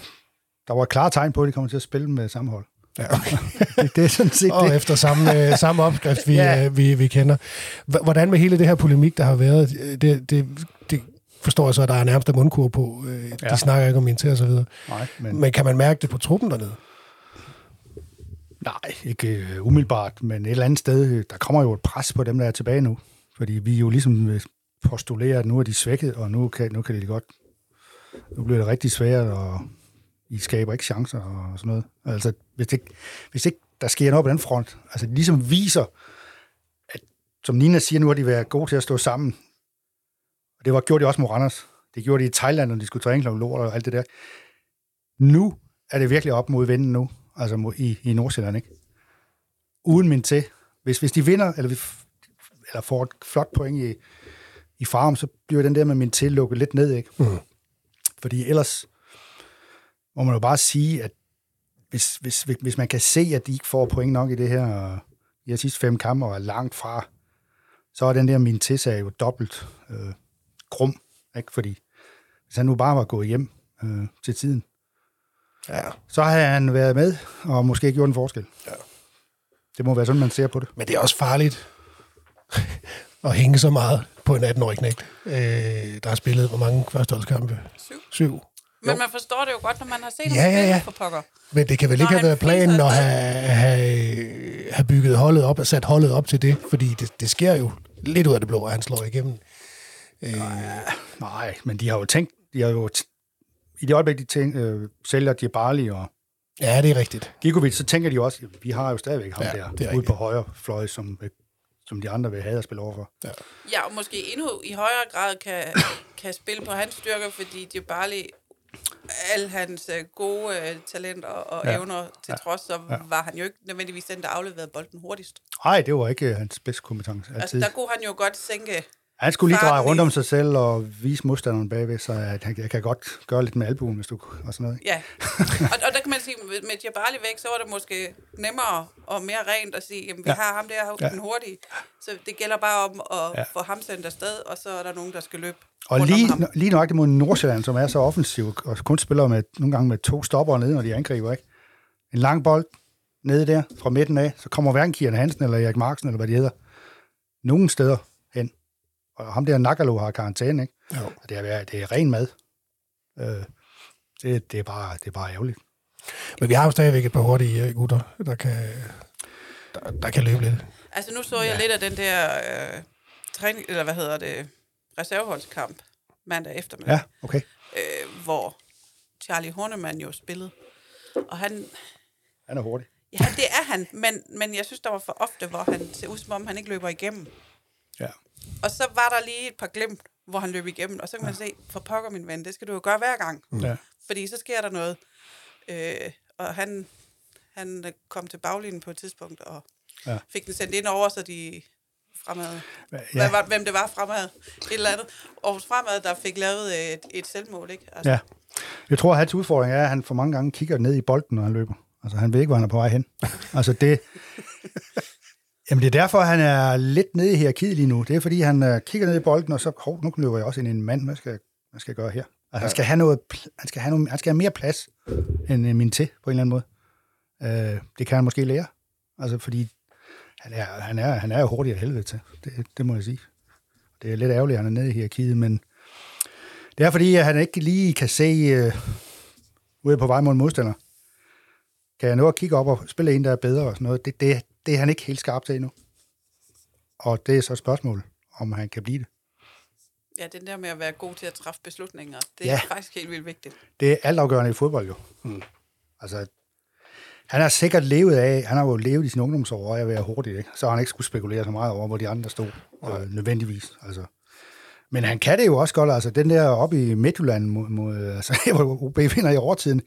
Der var klare tegn på, at de kommer til at spille med samme hold. ja, okay. Det, *laughs* det er sådan set og det. efter samme, øh, samme opskrift, vi, Ja. ja. øh, vi, vi kender. Hvordan med hele det her polemik, der har været, det, det, det forstår jeg så, at der er nærmest en mundkur på. De Ja. snakker ikke om Inter og så videre. Nej, men, Men kan man mærke det på truppen dernede? nej, ikke umiddelbart, men et eller andet sted, der kommer jo et pres på dem, der er tilbage nu. Fordi vi jo ligesom øh, postulerer, at nu er de svækket, og nu kan, nu kan de godt... Nu bliver det rigtig svært, og I skaber ikke chancer og sådan noget. Altså, hvis ikke, hvis ikke der sker noget på den front, altså de ligesom viser, at som Nina siger, nu har de været gode til at stå sammen. Og det var gjort de også mod Randers. Det gjorde de i Thailand, når de skulle træne klokken lort og alt det der. Nu er det virkelig op mod vinden nu, altså mod, i, i Nordsjælland, ikke? Uden min til. Hvis, hvis de vinder, eller, vi, eller får et flot point i, i farm, så bliver den der med min til lukket lidt ned, ikke? Mm. Fordi ellers må man jo bare sige, at hvis, hvis, hvis, man kan se, at de ikke får point nok i det her, og de sidste fem kampe og er langt fra, så er den der min til jo dobbelt øh, grum, ikke? Fordi hvis han nu bare var gået hjem øh, til tiden, Ja. så havde han været med og måske gjort en forskel. Ja. Det må være sådan, man ser på det. Men det er også farligt *laughs* at hænge så meget på en 18-årig knægt, øh, der har spillet hvor mange førsteholdskampe? Syv. Syv. Men man forstår det jo godt, når man har set Ja, ham ja, spille ja. for pokker. Men det kan vel Når ikke have været planen at have, have, have bygget holdet op og sat holdet op til det, fordi det, det sker jo lidt ud af det blå, at han slår igennem. Nej, men de har jo tænkt, de har jo t- i det øjeblik, de tænk, øh, sælger Djibali og Ja, det er rigtigt. Gigovic, så tænker de jo også, vi har jo stadigvæk ham Ja, er der, ude rigtigt. på højre fløj, som, som de andre vil have at spille overfor. Ja, og måske endnu i højere grad kan, kan spille på hans styrker, fordi Djibali, alle hans øh, gode øh, talenter og Ja. ja. evner til Ja. trods, så Ja. ja. var han jo ikke nødvendigvis den, der afleverede bolden hurtigst. Nej, det var ikke øh, hans bedste kompetence altid. Altså, der kunne han jo godt sænke... Han skulle lige dreje rundt om sig selv og vise modstanderen bagved, så at han, jeg kan godt gøre lidt med albuen, hvis du og sådan noget. Ja, og, og der kan man sige, med, Djibali væk, så var det måske nemmere og mere rent at sige, jamen vi Ja. har ham der, Ja. den hurtige. Så det gælder bare om at Ja. få ham sendt afsted, og så er der nogen, der skal løbe Og lige, lige nøjagtigt mod Nordsjælland, som er så offensiv, og kun spiller med, nogle gange med to stopper nede, når de angriber, ikke? En lang bold nede der, fra midten af, så kommer hverken Kian Hansen eller Erik Marksen, eller hvad de hedder, nogen steder. Og ham der Nakalo har karantæne, ikke? Jo. Og det er, det er ren mad. Øh, det, det, er bare, det er bare ærgerligt. Men vi har jo stadigvæk et par hurtige øh, gutter, der kan, der, der kan løbe lidt. Altså nu så jeg ja. lidt af den der øh, træning, eller hvad hedder det, reserveholdskamp mandag eftermiddag, Ja, okay. øh, hvor Charlie Hornemann jo spillede. Og han, Han er hurtig. ja, det er han, men, men jeg synes, der var for ofte, hvor han ser ud som om, han ikke løber igennem. Ja. Og så var der lige et par glimt, hvor han løb igennem, og så kan man se, for pokker min ven, det skal du jo gøre hver gang. Ja. Fordi så sker der noget. Øh, og han, han kom til baglinjen på et tidspunkt, og Ja. ja. fik den sendt ind over, så de fremad, Ja. hvad hvem det var fremad, et eller andet. Og fremad, der fik lavet et, et selvmål, ikke? Altså, Ja. Jeg tror, at hans udfordring er, at han for mange gange kigger ned i bolden, når han løber. Altså, han ved ikke, hvor han er på vej hen. altså, det... Jamen, det er derfor, han er lidt nede i hierarkiet lige nu. Det er, fordi han uh, kigger ned i bolden, og så, hov, nu løber jeg også ind i en mand. Hvad skal, hvad skal jeg gøre her? Altså, han, skal have noget, han, skal have noget, han skal have mere plads end uh, min til, på en eller anden måde. Uh, det kan han måske lære. Altså, fordi han er, han er, han er jo hurtig af helvede til. Det, det må jeg sige. Det er lidt ærgerligt, at han er nede i hierarkiet, men det er fordi, at han ikke lige kan se uh, ude på vej mod en modstander. Kan jeg nå at kigge op og spille en, der er bedre og sådan noget? Det, det, det er han ikke helt skarp til endnu. Og det er så et spørgsmål, om han kan blive det. ja, den der med at være god til at træffe beslutninger, det Ja. er faktisk helt vildt vigtigt. Det er altafgørende i fodbold jo. Mm. Altså, han har sikkert levet af, han har jo levet i sin ungdomsår af at være hurtig, ikke? så har han ikke skulle spekulere så meget over, hvor de andre stod, øh, nødvendigvis. Altså. Men han kan det jo også godt, altså den der oppe i Midtjylland, mod, mod, altså, *laughs* hvor OB vinder i overtiden,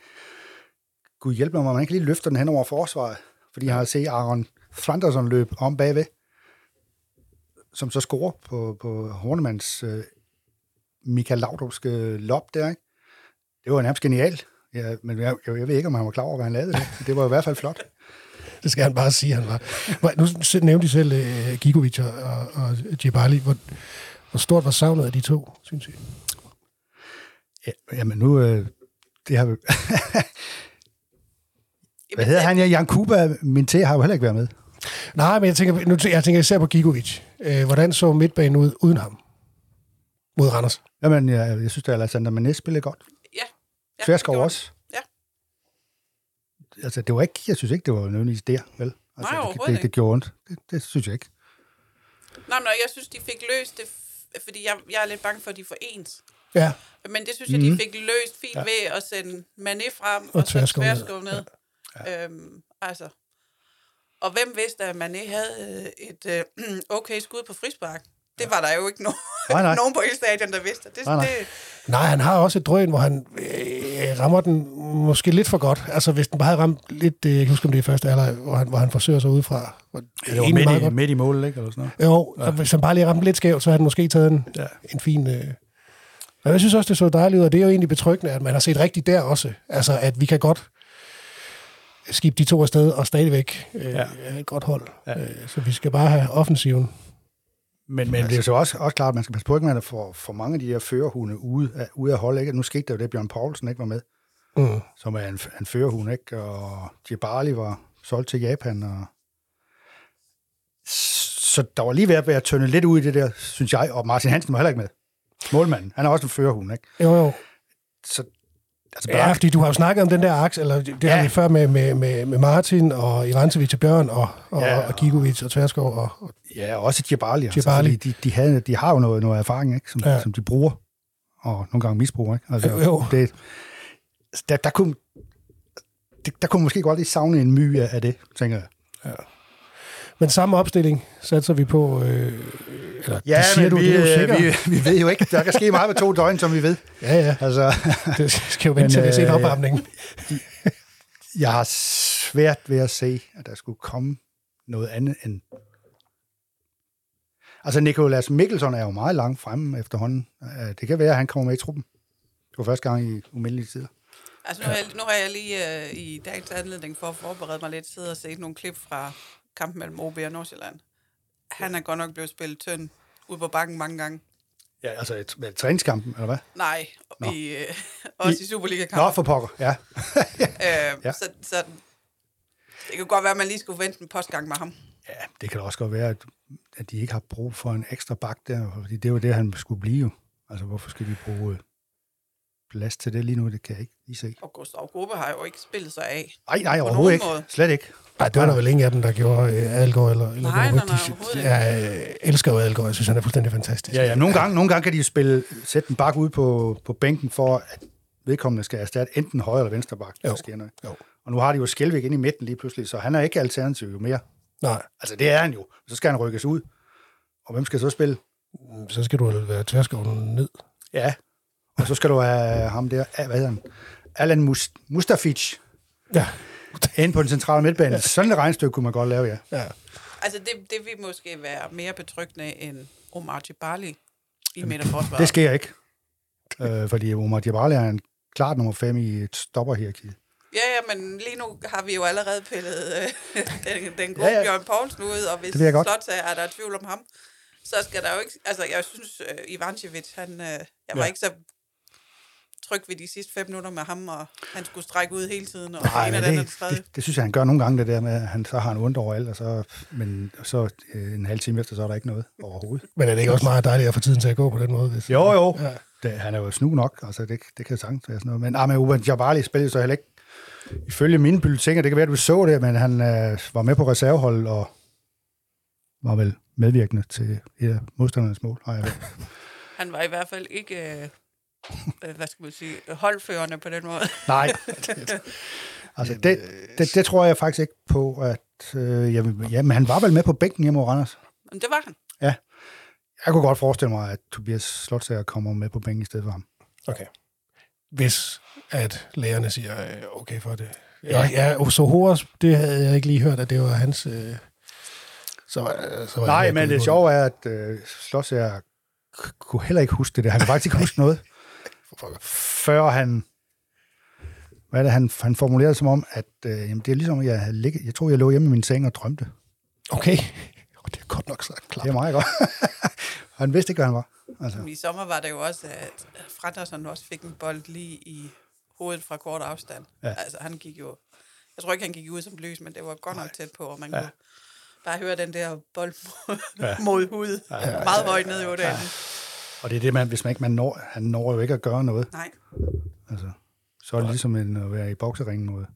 Gud hjælp mig, man ikke lige løfter den hen over forsvaret, fordi han har set Aaron Flanderson løb om bagved, som så scorer på, på Hornemanns øh, Michael Laudrupske lop der, ikke? Det var nærmest genialt. Ja, men jeg, jeg, jeg ved ikke, om han var klar over, hvad han lavede. Det, det var i hvert fald flot. *laughs* Det skal han bare sige, han var. Nu nævnte de selv uh, Gigovic og, og, og Djibali. Hvor, hvor stort var savnet af de to, synes I? Ja, jamen nu, øh, det har vi... *laughs* Hvad hedder han? Ja, Jan Kuba, min te har jo heller ikke været med. Nej, men jeg tænker, nu, jeg tænker især på Gigovic. Uh, hvordan så midtbanen ud uden ham? Mod Randers. Jamen, jeg, jeg synes, at Alexander Manes spillede godt. Ja. ja det gjorde også. Ja. Altså, det var ikke, jeg synes ikke, det var nødvendigvis der, vel? Altså, Nej, det, overhovedet det, det, gjorde ondt. Det, det, synes jeg ikke. Nej, men jeg synes, de fik løst det, fordi jeg, jeg er lidt bange for, at de får ens. Ja, Men det synes jeg, de fik løst fint ja. ved at sende Mané frem og, og så Tverskov ned. Ned. Ja. Øhm, altså. Og hvem vidste, at Mané havde øh, et øh, *clears throat* okay skud på frispark? Det var der jo ikke nogen, Nej, nej. *laughs* nogen på hele stadion, der vidste. Det, Nej, nej. det, Nej, han har også et drøn, hvor han øh, rammer den måske lidt for godt. Altså, hvis den bare havde ramt lidt, øh, jeg kan ikke huske, om det er første alder, hvor han, hvor han forsøger sig udefra. Hvor det Det var midt meget i, godt. midt i målet, ikke? Eller sådan noget. Jo, ja. hvis han bare lige ramte lidt skævt, så havde han måske taget en, Ja. ja. en fin... Øh... Men jeg synes også, det så dejligt ud, og det er jo egentlig betryggende, at man har set rigtigt der også. Altså, at vi kan godt skibbe de to afsted, og stadigvæk øh, Ja. et godt hold. Ja. Øh, så vi skal bare have offensiven. Men, men det er jo så også, også klart, at man skal passe på, ikke, at man får for mange af de her førerhunde ude af, ude af holdet. Ikke? Nu skete der jo det, at Bjørn Poulsen ikke var med, Mm. som er en, en førerhund, ikke? og Djibali var solgt til Japan. Og... Så der var lige ved at være tyndet lidt ud i det der, synes jeg, og Martin Hansen var heller ikke med. Målmanden, han er også en førerhund, ikke? Jo, jo. Så, altså, Ja, fordi du har jo snakket om den der aks, eller det, ja. Ja. har vi før med, med, med, med Martin og Ivancevic og Bjørn og, og, Ja. ja. og Gigovic og Tverskov. Og, og, Ja, og også Djibali. Altså, Djibali. fordi de, de, havde, de har jo noget, noget erfaring, ikke? Som, ja. Ja. som de bruger, og nogle gange misbruger. Ikke? Altså, Jo, jo. Det, der, der, kunne, det, der kunne måske godt lige savne en my af, af det, tænker jeg. Men samme opstilling satser vi på, øh, eller Ja, det siger men du, vi, det er du øh, vi, vi ved jo ikke. Der kan ske meget med to døgn, som vi ved. Ja, ja. Altså, Det skal jo vente til, vi har set øh, opvarmningen. jeg har svært ved at se, at der skulle komme noget andet end... Altså, Nikolas Mikkelsen er jo meget langt fremme efterhånden. Øh, Det kan være, at han kommer med i truppen. Det var første gang i umindelige tider. altså, nu, har jeg, nu har jeg lige øh, i dagens anledning for at forberede mig lidt siddet og set nogle klip fra kampen mellem OB og Nordsjælland. Han er godt nok blevet spillet tynd ude på bakken mange gange. Ja, altså et, et træningskampen, eller hvad? Nej, Nå. i, øh, også i, I- Superliga-kampen. Nå, for pokker, ja. *laughs* Øh, Ja. så, så det kan godt være, at man lige skulle vente en postgang med ham. Ja, det kan da også godt være, at, at de ikke har brug for en ekstra bak der, fordi det jo det, han skulle blive. Altså, hvorfor skal de bruge øh, plads til det lige nu? Det kan jeg ikke lige se. Og Gustav Gruppe har jo ikke spillet sig af. Nej, nej, overhovedet ikke. måde. Slet ikke. Nej, det var der vel ingen af dem, der gjorde øh, Adelgaard eller, eller Nej, nej, nej, Jeg øh, elsker jo Adelgaard. Jeg synes, han er fuldstændig fantastisk. Ja, ja, nogle gange, nogle gange kan de spille, sætte en bak ud på, på bænken for, at vedkommende skal erstatte enten højre eller venstre bak. Jo. Sker noget. Jo. Og nu har de jo Skelvik inde i midten lige pludselig, så han er ikke alternativ jo mere. Nej, Altså, det er han jo. Så skal han rykkes ud. Og hvem skal så spille? så skal du være tværskoven ned. Ja. Og så skal du have ham der, hvad hedder han? Alan Mus- Mustafic Ja, ind på den centrale midtbane. Sådan et regnstykke kunne man godt lave, ja. ja. Altså, det, det vil måske være mere betryggende end Omar Djibali i midterforsvaret. Det sker ikke. Øh, fordi Omar Djibali er en klart nummer 5 i et stopperhierarki. Ja, ja, men lige nu har vi jo allerede pillet øh, *laughs* den, den gode Ja, ja, ja. ja. Bjørn Poulsen ud, og hvis Det ved jeg godt. Slot er der er tvivl om ham, så skal der jo ikke... Altså, jeg synes, uh, Ivancevic, han... Uh, jeg var Ja. ikke så tryg ved de sidste fem minutter med ham, og han skulle strække ud hele tiden, og Nej, en af men den og det, det det, det, synes jeg, han gør nogle gange, det der med, at han, så har han ondt over alt, og så, men så øh, en halv time efter, så er der ikke noget overhovedet. Men er det ikke også meget dejligt at få tiden til at gå på den måde? Hvis, Jo, jo. Ja. Det, han er jo snu nok, altså det, det kan sagtens være sådan noget. Men ah, men Uban Jabali spillede så heller ikke, ifølge mine bulletiner, det kan være, at du så det, men han øh, var med på reserveholdet og var vel medvirkende til et af modstandernes mål, har jeg. Han var i hvert fald ikke... Øh, hvad skal man sige, holdførende på den måde. Nej. altså, det, det, det, tror jeg faktisk ikke på, at... Øh, jamen, jamen, han var vel med på bænken hjemme over Randers. Men det var han. Jeg kunne godt forestille mig, at Tobias Slotsager kommer med på bænken i stedet for ham. Okay. Hvis at lægerne siger øh, okay for det. Ja, ja så Horas, det havde jeg ikke lige hørt, at det var hans... Øh, så, var- så var Nej, men det sjove er, at øh, Slotsager kunne heller ikke huske det der. Han kunne faktisk ikke huske noget. Før han... Hvad er det, han, han formulerede det som om, at øh, jamen, det er ligesom, jeg, havde ligget, jeg tror, jeg lå hjemme i min seng og drømte. Okay. Oh, *laughs* det er godt nok sagt klart. Det er meget godt. *laughs* han vidste ikke, hvad han var. Altså, I sommer var det jo også, at Freddersen også fik en bold lige i hovedet fra kort afstand. Ja. Ja. Altså, han gik jo... Jeg tror ikke, han gik ud som lys, men det var godt nok tæt på, og man Ja. ja. kunne bare høre den der bold Ja. *laughs* ja. mod hud. Ja, ja, Meget højt ned i hovedet. Ja. Og det er det, man, hvis man ikke man når, han når jo ikke at gøre noget. Nej. Altså, så er det ligesom en, at være i bokseringen måde.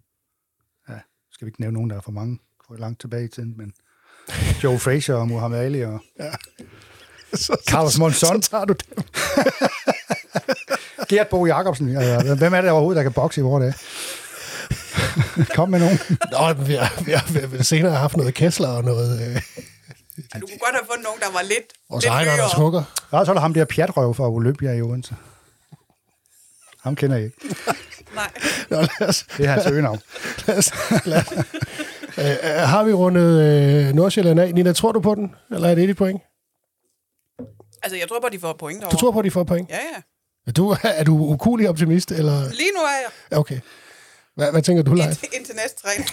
Ja, skal vi ikke nævne nogen, der er for mange, for langt tilbage i tiden, men *laughs* Joe Frazier og Muhammad Ali og *laughs* Så, *laughs* Carlos Monzon. Så tager du dem. Gert Bo Jacobsen. Altså, hvem er det overhovedet, der kan bokse i vores dage? Kom med nogen. Nå, vi har, vi har, vi har senere haft noget Kessler og noget... Øh, Ja, godt have fundet nogen, der var lidt, vores lidt egen Anders nyere. Hugger. Og så er der ham der pjatrøv fra Olympia i Odense. Ham kender jeg ikke. *laughs* Nej. Nå, lad os, Det er hans øgenavn. lad os, lad os. *laughs* Øh, øh, har vi rundet øh, Nordsjælland af? Nina, tror du på den? Eller er det et point? Altså, jeg tror bare, de får point Du derovre. tror på, at de får point? Ja, ja. Er du, *laughs* er du ukulig optimist? Eller? Lige nu er jeg Ja, Okay. Hvad, hvad tænker du, Leif? indtil, indtil næste træning.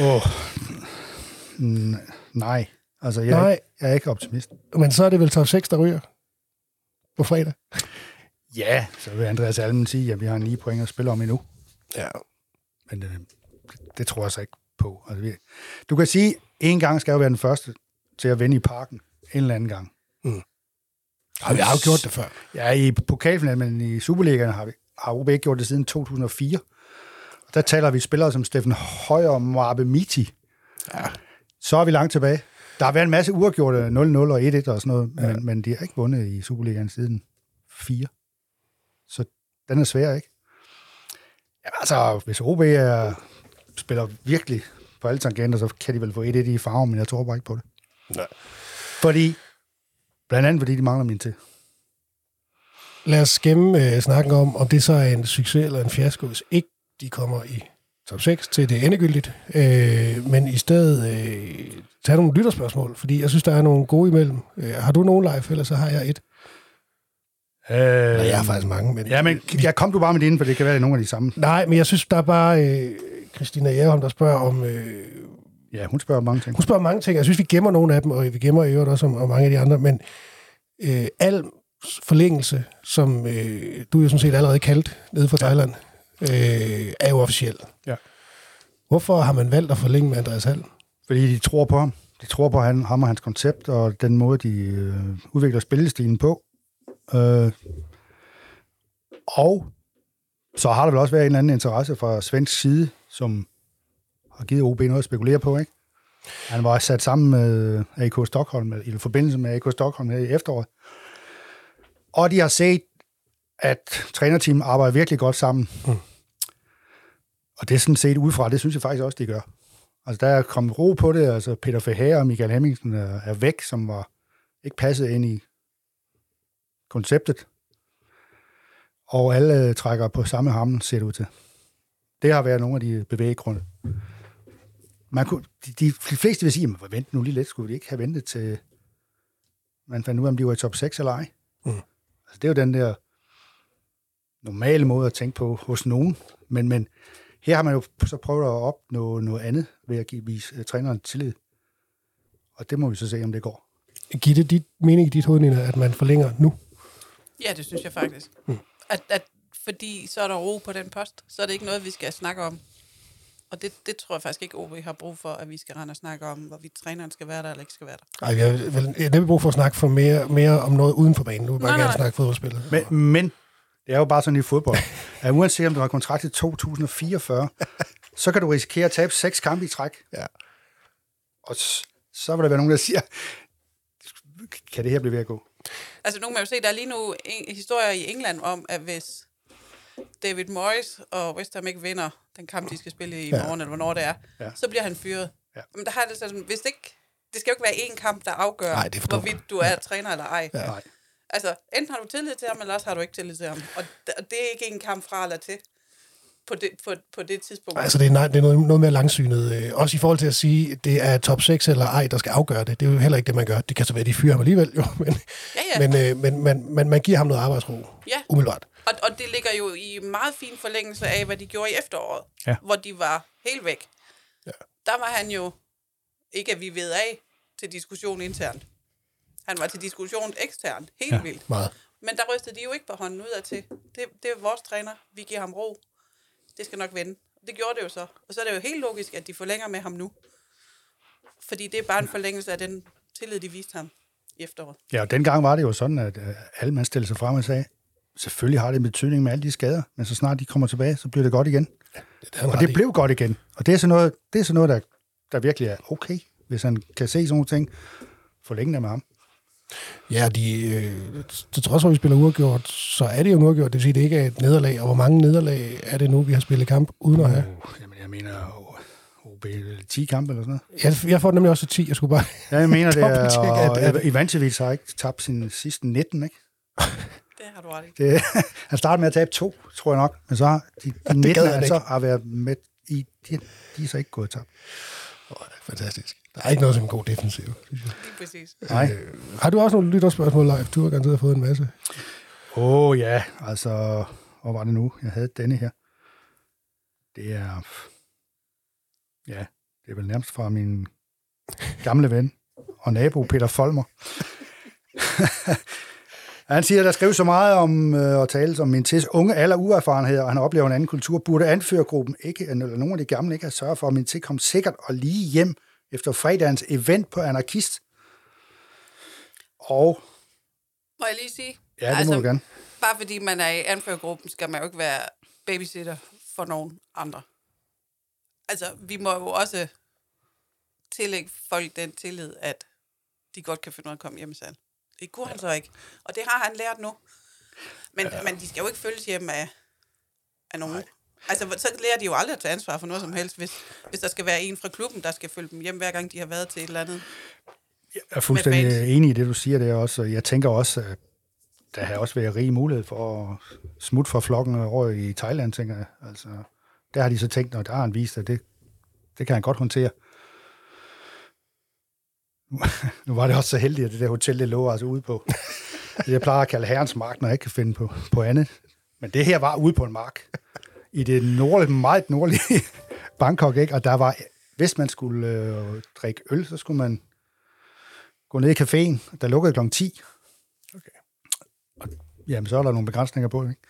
Åh. Oh. Nej. Altså, jeg, Nej. Nej. jeg er ikke optimist. Men så er det vel top 6, der ryger på fredag? Ja, så vil Andreas Almen sige, at vi har 9 point at spille om endnu. Ja. Men øh, det tror jeg så ikke på. Altså, vi, du kan sige, at en gang skal jeg være den første til at vinde i parken. En eller anden gang. Har vi har jo gjort det før? Ja, i pokalfinalen, men i Superligaen har vi har OB ikke gjort det siden 2004. Og der taler vi spillere som Steffen Højer og Moabe Miti. Ja. Så er vi langt tilbage. Der har været en masse uafgjorte 0-0 og 1-1 og sådan noget, ja. men, men de har ikke vundet i Superligaen siden 4. Så den er svær, ikke? Ja, altså, hvis OB er, spiller virkelig på alle tangenter, så kan de vel få 1-1 i farven, men jeg tror bare ikke på det. Nej. Fordi, blandt andet fordi de mangler min til. Lad os skemme øh, snakken om, om det så er en succes eller en fiasko, hvis ikke de kommer i top 6 til det endegyldigt. Øh, men i stedet øh, tage nogle lytterspørgsmål, fordi jeg synes, der er nogle gode imellem. Øh, har du nogen live, eller så har jeg et? Øh, Eller jeg har faktisk mange, men... Ja, men jeg kom du bare med det for det kan være, det er nogle af de samme. Nej, men jeg synes, der er bare øh, Christina Jærholm, der spørger om... Øh, Ja, hun spørger om mange ting. hun spørger om mange ting. Jeg synes, vi gemmer nogle af dem, og vi gemmer i øvrigt også om, om mange af de andre, men øh, al forlængelse, som øh, du jo sådan set allerede kaldt nede fra Thailand, øh, er jo officiel. Ja. Hvorfor har man valgt at forlænge med Andreas Hall? Fordi de tror på ham. De tror på han, ham og hans koncept, og den måde, de øh, udvikler spillestilen på. Øh, og så har der vel også været en eller anden interesse fra svensk side, som har givet OB noget at spekulere på, ikke? Han var sat sammen med AK Stockholm, eller i forbindelse med AK Stockholm her i efteråret. Og de har set, at trænerteamet arbejder virkelig godt sammen. Mm. Og det er sådan set udefra, det synes jeg faktisk også, de gør. Altså, der er kommet ro på det. Altså, Peter Feher og Michael Hemmingsen er, er væk, som var ikke passet ind i konceptet. Og alle øh, trækker på samme hammen, ser det ud til. Det har været nogle af de bevæggrunde. Man kunne, de, de fleste vil sige, men vent nu lige lidt, skulle vi ikke have ventet til, man fandt ud af, om de var i top 6 eller ej. Mm. Altså, det er jo den der normale måde at tænke på hos nogen. Men, men her har man jo så prøvet at opnå noget andet ved at give vise uh, træneren tillid. Og det må vi så se, om det går. Giv det dit mening i dit hoved, Nina, at man forlænger nu? ja, det synes jeg faktisk. Mm. At, at, fordi så er der ro på den post, så er det ikke noget, vi skal snakke om. Og det, det tror jeg faktisk ikke, OB har brug for, at vi skal rende og snakke om, hvorvidt træneren skal være der eller ikke skal være der. Nej, jeg har vel jeg har nemlig brug for at snakke for mere, mere om noget uden for banen. Nu vil jeg bare Nej, gerne nej. snakke fodboldspil. Men, men det er jo bare sådan i fodbold, *laughs* at uanset om du har kontrakt til 2044, så kan du risikere at tabe seks kampe i træk. Ja. Og så vil der være nogen, der siger, kan det her blive ved at gå? Altså nu kan man jo se, der er lige nu en historier i England om, at hvis David Moyes og West Ham ikke vinder den kamp, de skal spille i Ja. morgen, eller hvornår det er, Ja. så bliver han fyret. Ja. Men der har det sådan, hvis det ikke, det skal jo ikke være én kamp, der afgør, Nej, hvorvidt du er træner eller ej. Ja. Nej. Altså, enten har du tillid til ham, eller også har du ikke tillid til ham. Og det er ikke en kamp fra eller til på det, på, på det tidspunkt. Altså, det er, nej, det er noget, noget mere langsynet. Øh, også i forhold til at sige, at det er top 6 eller ej, der skal afgøre det. Det er jo heller ikke det, man gør. Det kan så være, de fyrer ham alligevel, jo. *laughs* Men, Ja, ja. men, øh, men man, man, man giver ham noget arbejdsro. Ja. Umiddelbart. Og, og det ligger jo i meget fin forlængelse af, hvad de gjorde i efteråret, Ja. hvor de var helt væk. Ja. Der var han jo, ikke at vi ved af, til diskussion internt. Han var til diskussion eksternt, helt Ja. ja. vildt. Meget. Men der rystede de jo ikke på hånden ud af til. Det, det er vores træner, vi giver ham ro. Det skal nok vende. Det gjorde det jo så. Og så er det jo helt logisk, at de forlænger med ham nu. Fordi det er bare en forlængelse af den tillid, de viste ham i efteråret. Ja, og dengang var det jo sådan, at øh, alle man stillede sig frem og sagde, selvfølgelig har det en betydning med alle de skader, men så snart de kommer tilbage, så bliver det godt igen. Det er han Og det i. blev godt igen. Og det er sådan noget, det er sådan noget der, der virkelig er okay. hvis han kan se sådan nogle ting, forlænge det med ham. Ja, de, øh, til trods for, at vi spiller uafgjort, så er det jo uafgjort. Det vil sige, at det ikke er et nederlag. Og hvor mange nederlag er det nu, vi har spillet kamp uden at have? Uh, jamen, jeg mener, OB 10 kampe eller sådan noget. Jeg, jeg får nemlig også 10. Jeg skulle bare... Ja, jeg mener *laughs* det, er, Dobbelttjekke, at- og at- Ivancevic har ikke tabt sin sidste 19, ikke? *laughs* Det har du ret i. Det, *laughs* han startede med at tabe to, tror jeg nok, men så har de, de 19, gad han så har været med i, de, de er så ikke gået tabt. Oh, fantastisk. Der er ikke noget som en god defensiv. Lige præcis. Nej. Øh, har du også nogle lytterspørgsmål, Leif? Du har garanteret fået en masse. Åh oh, ja, altså, hvor var det nu? Jeg havde denne her. Det er, ja, det er vel nærmest fra min gamle ven og nabo, Peter Folmer. *laughs* Han siger, der skrives så meget om øh, og tales om min tids unge alder uerfarenhed, og han oplever en anden kultur. Burde anførergruppen ikke, eller nogen af de gamle ikke have sørget for, at min tid kom sikkert og lige hjem efter fredagens event på Anarkist? Og, Må jeg lige sige? ja, det altså, må du gerne. Bare fordi man er i anførergruppen, skal man jo ikke være babysitter for nogen andre. Altså, vi må jo også tillægge folk den tillid, at de godt kan finde ud af at komme hjem selv. Det kunne han så ikke. Og det har han lært nu. Men, ja. men de skal jo ikke følges hjem af, af nogen. Nej. Altså, så lærer de jo aldrig at tage ansvar for noget som helst, hvis, hvis der skal være en fra klubben, der skal følge dem hjem, hver gang de har været til et eller andet. Jeg er fuldstændig enig i det, du siger der også. og Jeg tænker også, at der har også været rig mulighed for at smutte fra flokken over i Thailand, tænker jeg. Altså, der har de så tænkt, når der har han vist, at det, det kan han godt håndtere. *laughs* Nu var det også så heldigt, at det der hotel, det lå altså ude på. Det jeg plejer at kalde herrens mark, når jeg ikke kan finde på, på andet. Men det her var ude på en mark. I det nordlige, meget nordlige *laughs* Bangkok, ikke? Og der var, hvis man skulle øh, drikke øl, så skulle man gå ned i caféen, der lukkede kl. 10. Okay. Og, jamen, så er der nogle begrænsninger på, ikke?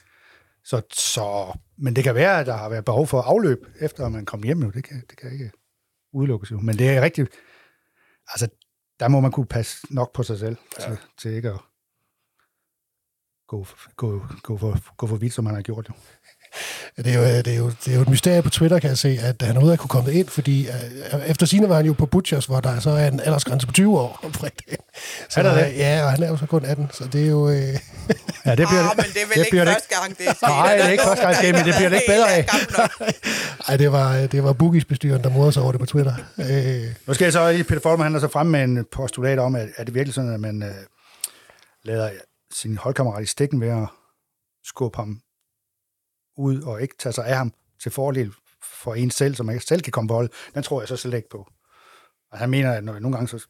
Så, så, men det kan være, at der har været behov for afløb, efter man kom hjem. Jo. Det, kan, det kan ikke udelukkes jo. Men det er rigtigt. Altså, der må man kunne passe nok på sig selv, ja. til, til ikke at gå, gå, gå, for, gå for vidt, som man har gjort. Jo. Det er, jo, det, er jo, det er jo et mysterie på Twitter, kan jeg se, at han overhovedet kunne komme ind, fordi uh, efter sine var han jo på Butchers, hvor der så er en aldersgrænse på 20 år om fredagen. Så, Er der det? øh, Ja, og han er jo så kun 18, så det er jo... Øh, Ja, det bliver, oh, men det er vel det ikke det første gang, det er sket. Nej, det er ikke første gang, det er men det bliver det ikke bedre af. *laughs* Gammel nok. ej, det var, det var Boogies-bestyren, der morede sig over det på Twitter. Øh, Nu skal jeg så lige, Peter Forman, han er så fremme med en postulat om, at er det virkelig sådan, at man øh, lader sin holdkammerat i stikken ved at skubbe ham ud og ikke tage sig af ham til fordel for en selv, som ikke selv kan komme på hold, den tror jeg så slet ikke på. Og han mener, at når nogle gange så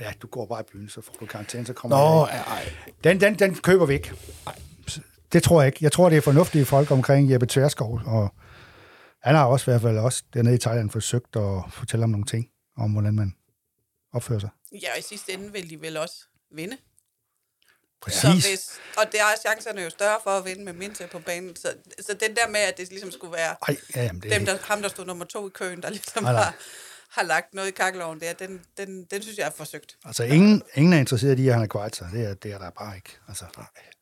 ja, du går bare i byen, så får du karantæne, så kommer Nå, ej. den, den, den køber vi ikke. Det tror jeg ikke. Jeg tror, det er fornuftige folk omkring Jeppe Tverskov, og han har også i hvert fald også dernede i Thailand forsøgt at fortælle om nogle ting, om hvordan man opfører sig. Ja, og i sidste ende vil de vel også vinde. Præcis. Så hvis, og der er chancerne jo større for at vinde med Minta på banen. Så, så den der med, at det ligesom skulle være Ej, ja, jamen, det, dem, der, ham, der stod nummer to i køen, der ligesom Nej, nej. har, har lagt noget i kakkeloven der, den, den, den synes jeg er forsøgt. Altså, ingen, ingen er interesseret i, at han er kvart sig. Det er, det er der bare ikke. Altså,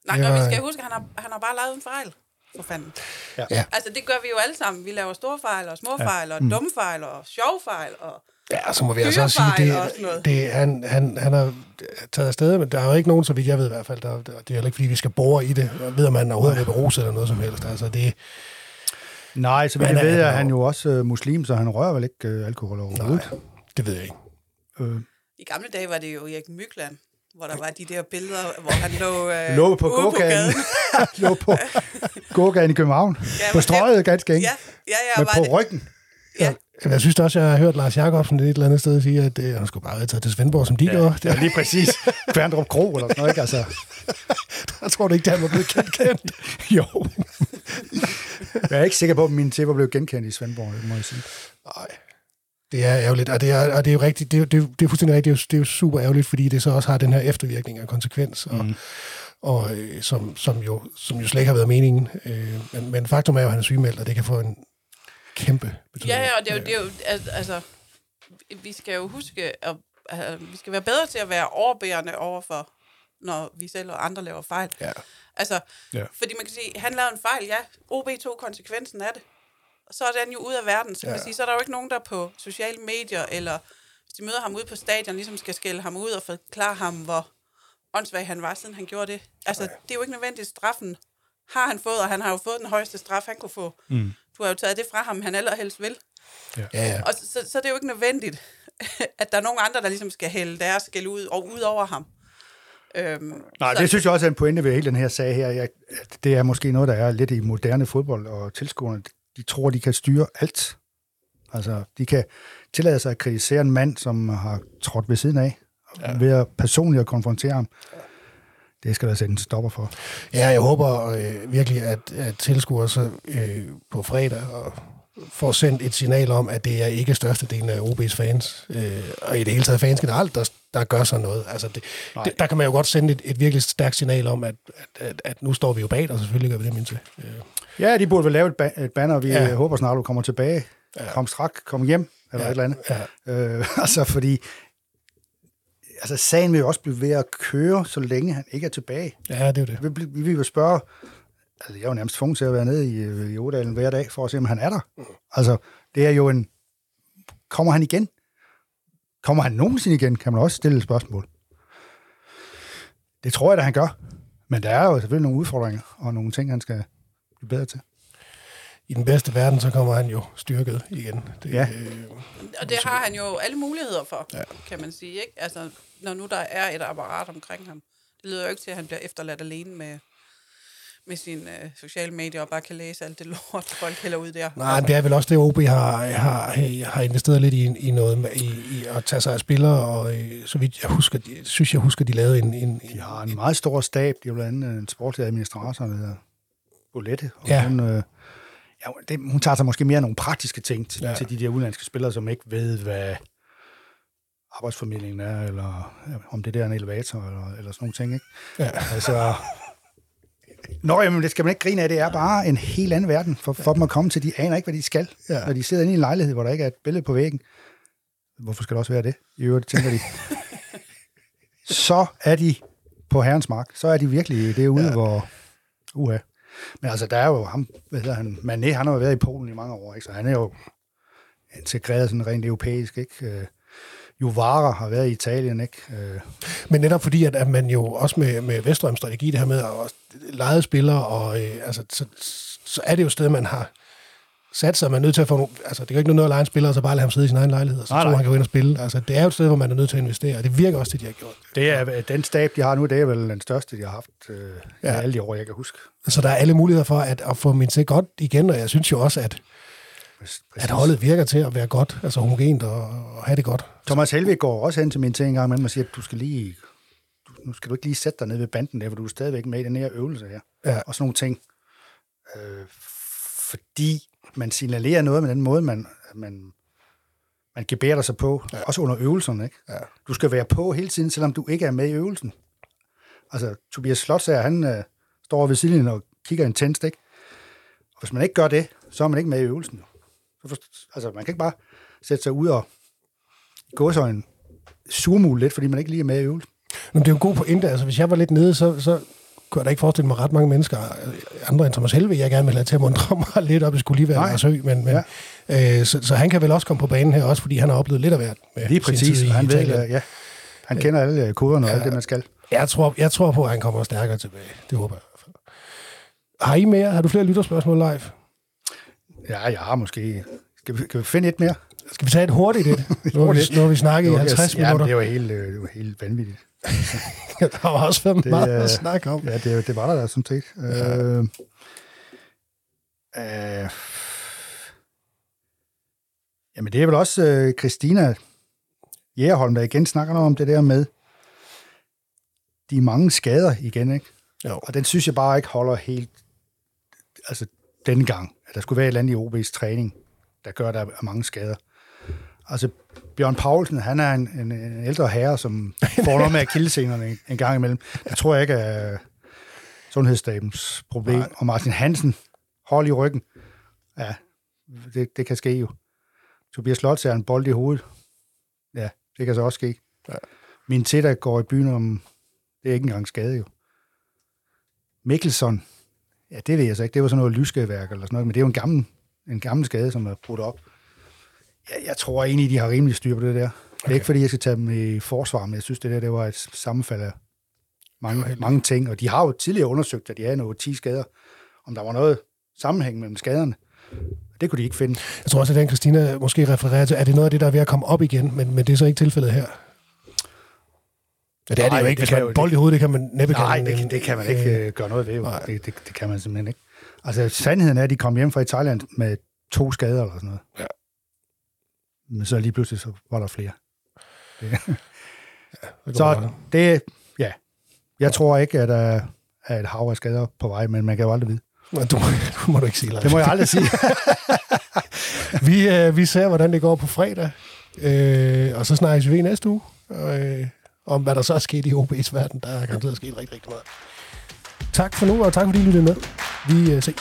Nej, Ja. og vi skal huske, at han har, han har bare lavet en fejl. For fanden. ja. Ja. Altså, det gør vi jo alle sammen. Vi laver store fejl, og små fejl, og dumme fejl, og sjove fejl, og... Ja, så må vi altså også sige, det, det, han, han, han har taget afsted, men der er jo ikke nogen, så vidt jeg ved i hvert fald, der, det er heller ikke, fordi vi skal bore i det, og ved, om han overhovedet er berose eller noget som helst. Altså, det, Nej, så vidt Men jeg ved, er jo- han jo også øh, muslim, så han rører vel ikke øh, alkohol overhovedet. nej, det ved jeg ikke. Øh, I gamle dage var det jo Erik Mykland, hvor der var de der billeder, hvor han lå, øh, *laughs* lå på gågaden. *laughs* lå på gågaden i København. Ja, på strøget ganske enkelt. Ja, ja, ja, var på det. ryggen. Ja, Men Jeg synes også, jeg har hørt Lars Jakobsen et eller andet sted sige, at øh, han skulle bare have taget til Svendborg, som de ja. gjorde. Det, Ja, lige præcis. Kværndrup Kro eller sådan noget, ikke? Altså, *laughs* jeg tror du ikke, det var blevet kendt kendt. *laughs* jo. jeg er ikke sikker på, at mine tæpper blev genkendt i Svendborg, det må jeg sige. Nej. Det er ærgerligt, og det er, og det er jo rigtigt, det er, det er, det er fuldstændig rigtigt, det er, jo, det er jo super ærgerligt, fordi det så også har den her eftervirkning og konsekvens, og, mm. og øh, som, som, jo, som jo slet ikke har været meningen. Øh, men, men faktum er jo, at han er sygemeldt, og det kan få en kæmpe betydning. ja, ja, og det er jo, det er jo al- altså, vi skal jo huske, at, at vi skal være bedre til at være overbærende overfor, når vi selv og andre laver fejl. Ja. Altså, Ja. fordi man kan sige, han lavede en fejl, ja, OB tog konsekvensen af det. Og så er den jo ud af verden, så, ja. Ja. man sige, så er der jo ikke nogen, der på sociale medier, eller hvis de møder ham ude på stadion, ligesom skal skælde ham ud og forklare ham, hvor åndssvag han var, siden han gjorde det. Altså, det er jo ikke nødvendigt straffen. Har han fået, og han har jo fået den højeste straf, han kunne få. Mm. Du har jo taget det fra ham, han allerhelst vil. Ja, ja. Og så, så, så er det jo ikke nødvendigt, *laughs* at der er nogen andre, der ligesom skal hælde deres skæld ud, og ud over ham. Øhm, Nej, så, det synes jeg også er en pointe ved hele den her sag her. Jeg, at det er måske noget, der er lidt i moderne fodbold, og tilskuerne, de tror, de kan styre alt. Altså, de kan tillade sig at kritisere en mand, som har trådt ved siden af, ja. ved at personligt at konfrontere ham. Det skal der sætte en stopper for. Ja, jeg håber øh, virkelig, at, at tilskuere så øh, på fredag og får sendt et signal om, at det er ikke størstedelen af OB's fans, øh, og i det hele taget fans generelt, der, der gør sådan noget. Altså det, det, der kan man jo godt sende et, et virkelig stærkt signal om, at, at, at, at nu står vi jo bag, og selvfølgelig gør vi det mindst. Øh. Ja, de burde vel lave et, ba- et banner, vi ja. håber snart, du kommer tilbage. Ja. Kom straks, kom hjem, eller ja. et eller andet. Ja. Øh, *laughs* altså, fordi altså, sagen vil jo også blive ved at køre, så længe han ikke er tilbage. Ja, det er jo det. Vi, vi vil jo spørge, altså jeg er jo nærmest tvunget til at være nede i, i Odalen hver dag, for at se, om han er der. Mm. Altså, det er jo en... Kommer han igen? Kommer han nogensinde igen, kan man også stille et spørgsmål. Det tror jeg, at han gør. Men der er jo selvfølgelig nogle udfordringer, og nogle ting, han skal blive bedre til. I den bedste verden, så kommer han jo styrket igen. Det, Ja. øh, og det har han jo alle muligheder for, Ja. kan man sige. Ikke? Altså, når nu der er et apparat omkring ham. Det lyder jo ikke til, at han bliver efterladt alene med, med sine øh, sociale medier og bare kan læse alt det *laughs* lort, folk hælder ud der. Nej, det er vel også det, OB har, har, har investeret lidt i, i noget med, i, i at tage sig af spillere, og øh, så vidt jeg husker, de, synes jeg husker, de lavede en... en, De har en meget stor stab. De har blandt andet en sportslig administrator, der hedder Bolette. Og Ja. hun, øh, ja, det, hun tager sig måske mere nogle praktiske ting til, Ja. til de der udenlandske spillere, som ikke ved, hvad arbejdsformidlingen er, eller ja, om det der er en elevator, eller, eller sådan nogle ting. Ikke? Ja. Altså, Nå, jamen, det skal man ikke grine af. Det er bare en helt anden verden for, for dem at komme til. De aner ikke, hvad de skal. Ja. Når de sidder inde i en lejlighed, hvor der ikke er et billede på væggen. Hvorfor skal der også være det? I øvrigt, tænker de. *laughs* så er de på herrens mark. Så er de virkelig derude, ja. hvor... Uha. Men altså, der er jo ham, hvad hedder han, Mané, han har jo været i Polen i mange år, ikke? så han er jo integreret sådan rent europæisk, ikke? Øh, Juvara har været i Italien, ikke? Øh, Men netop fordi, at, at man jo også med, med Vestrøms strategi, det her med at lege spillere, og øh, altså, så, så er det jo et sted, man har sat sig, man er nødt til at få nogle, altså det kan ikke noget at lege en spiller, og så bare lade ham sidde i sin egen lejlighed, og så Nej, tror nej. han kan gå ind og spille. Altså det er jo et sted, hvor man er nødt til at investere, og det virker også, det de har gjort. det er, den stab, de har nu, det er vel den største, de har haft øh, Ja. alle de år, jeg kan huske. Så der er alle muligheder for at, at få min til godt igen, og jeg synes jo også, at, Præcis. at holdet virker til at være godt, altså homogent og, og have det godt. Thomas Helvig går også hen til min ting en gang imellem og siger, at du skal lige, du, nu skal du ikke lige sætte dig ned ved banden der, for du er stadigvæk med i den her øvelse her. Ja. Og sådan nogle ting. Øh, fordi man signalerer noget med den måde, man, man, man gebærer sig på, ja. også under øvelserne. Ikke? Ja. Du skal være på hele tiden, selvom du ikke er med i øvelsen. Altså, Tobias Slotsager, han øh, står ved siden og kigger intenst, ikke? Og hvis man ikke gør det, så er man ikke med i øvelsen. Så for, altså, man kan ikke bare sætte sig ud og gå så en surmule lidt, fordi man ikke lige er med i øvelsen. Men det er jo en god pointe, altså hvis jeg var lidt nede, så, så kunne jeg da ikke forestille mig ret mange mennesker, øh, andre end Thomas Helve, jeg gerne vil have til at mundre *laughs* mig lidt op, det skulle lige være Nej. Lars Høgh, men, men øh, så, så, han kan vel også komme på banen her også, fordi han har oplevet lidt af hvert. Med Lige præcis, i han ved, Italien. øh, ja, han kender alle øh, koderne og alt det, man skal. Jeg tror, jeg tror på, at han kommer stærkere tilbage. Det håber jeg. Har I mere? Har du flere lytterspørgsmål live? Ja, jeg har måske... Skal vi, kan vi finde et mere? Skal vi tage et hurtigt et? Nu har vi, *laughs* nu har vi snakket i 50 ja, men minutter. det var helt, det var helt vanvittigt. *laughs* Der har også været Det, meget øh, at snakke om. Ja, det, det var der da sådan set. Ja. Øh, øh, jamen, det er vel også øh, Christina Jægerholm, der igen snakker noget om det der med de mange skader igen, ikke? Jo. Og den synes jeg bare ikke holder helt, altså denne gang, at der skulle være et eller andet i OB's træning, der gør, at der er mange skader. Altså, Bjørn Paulsen, han er en, en, en ældre herre, som får noget med akillescenerne en, en gang imellem. Jeg tror ikke er sundhedsstabens problem. Nej. Og Martin Hansen, hold i ryggen. Ja, det, det kan ske jo. Tobias Slotts er en bold i hovedet. Ja, det kan så også ske. Ja. Min tætter går i byen om, det er ikke engang skade jo. Mikkelsen, ja, det ved jeg så ikke. Det var sådan noget lyskeværk eller sådan noget, men det er jo en gammel, en gammel skade, som er brudt op. Jeg, jeg tror egentlig, de har rimelig styr på det der. Det er ikke, fordi jeg skal tage dem i forsvar, men jeg synes, det der det var et sammenfald af mange, mange ting. Og de har jo tidligere undersøgt, at de havde noget 10 skader. Om der var noget sammenhæng mellem skaderne. Det kunne de ikke finde. Jeg tror også, at den Christina måske refererer til, er det noget af det, der er ved at komme op igen, men, men det er så ikke tilfældet her. Ja, det er det Nej, jo det ikke. Hvis kan man jo- bold i hovedet, det kan man næppe Nej, kalde det, det kan man ikke øh, gøre noget ved. Jo. Det, det, det kan man simpelthen ikke. Altså, sandheden er, at de kom hjem fra Thailand med to skader eller sådan noget. Ja. Men så lige pludselig, så var der flere. det går Så bare. det, ja. Jeg tror ikke, at der er et hav af skader på vej, men man kan jo aldrig vide. Men Du, *laughs* du må du ikke sige, Leif. Det må jeg aldrig sige. *laughs* Vi, øh, vi ser, hvordan det går på fredag, øh, og så snakkes vi næste uge. Øh, om hvad der så er sket i OB's verden. Der er garanteret sket rigtig, rigtig meget. Tak for nu, og tak fordi I lyttede med. Vi øh, ses.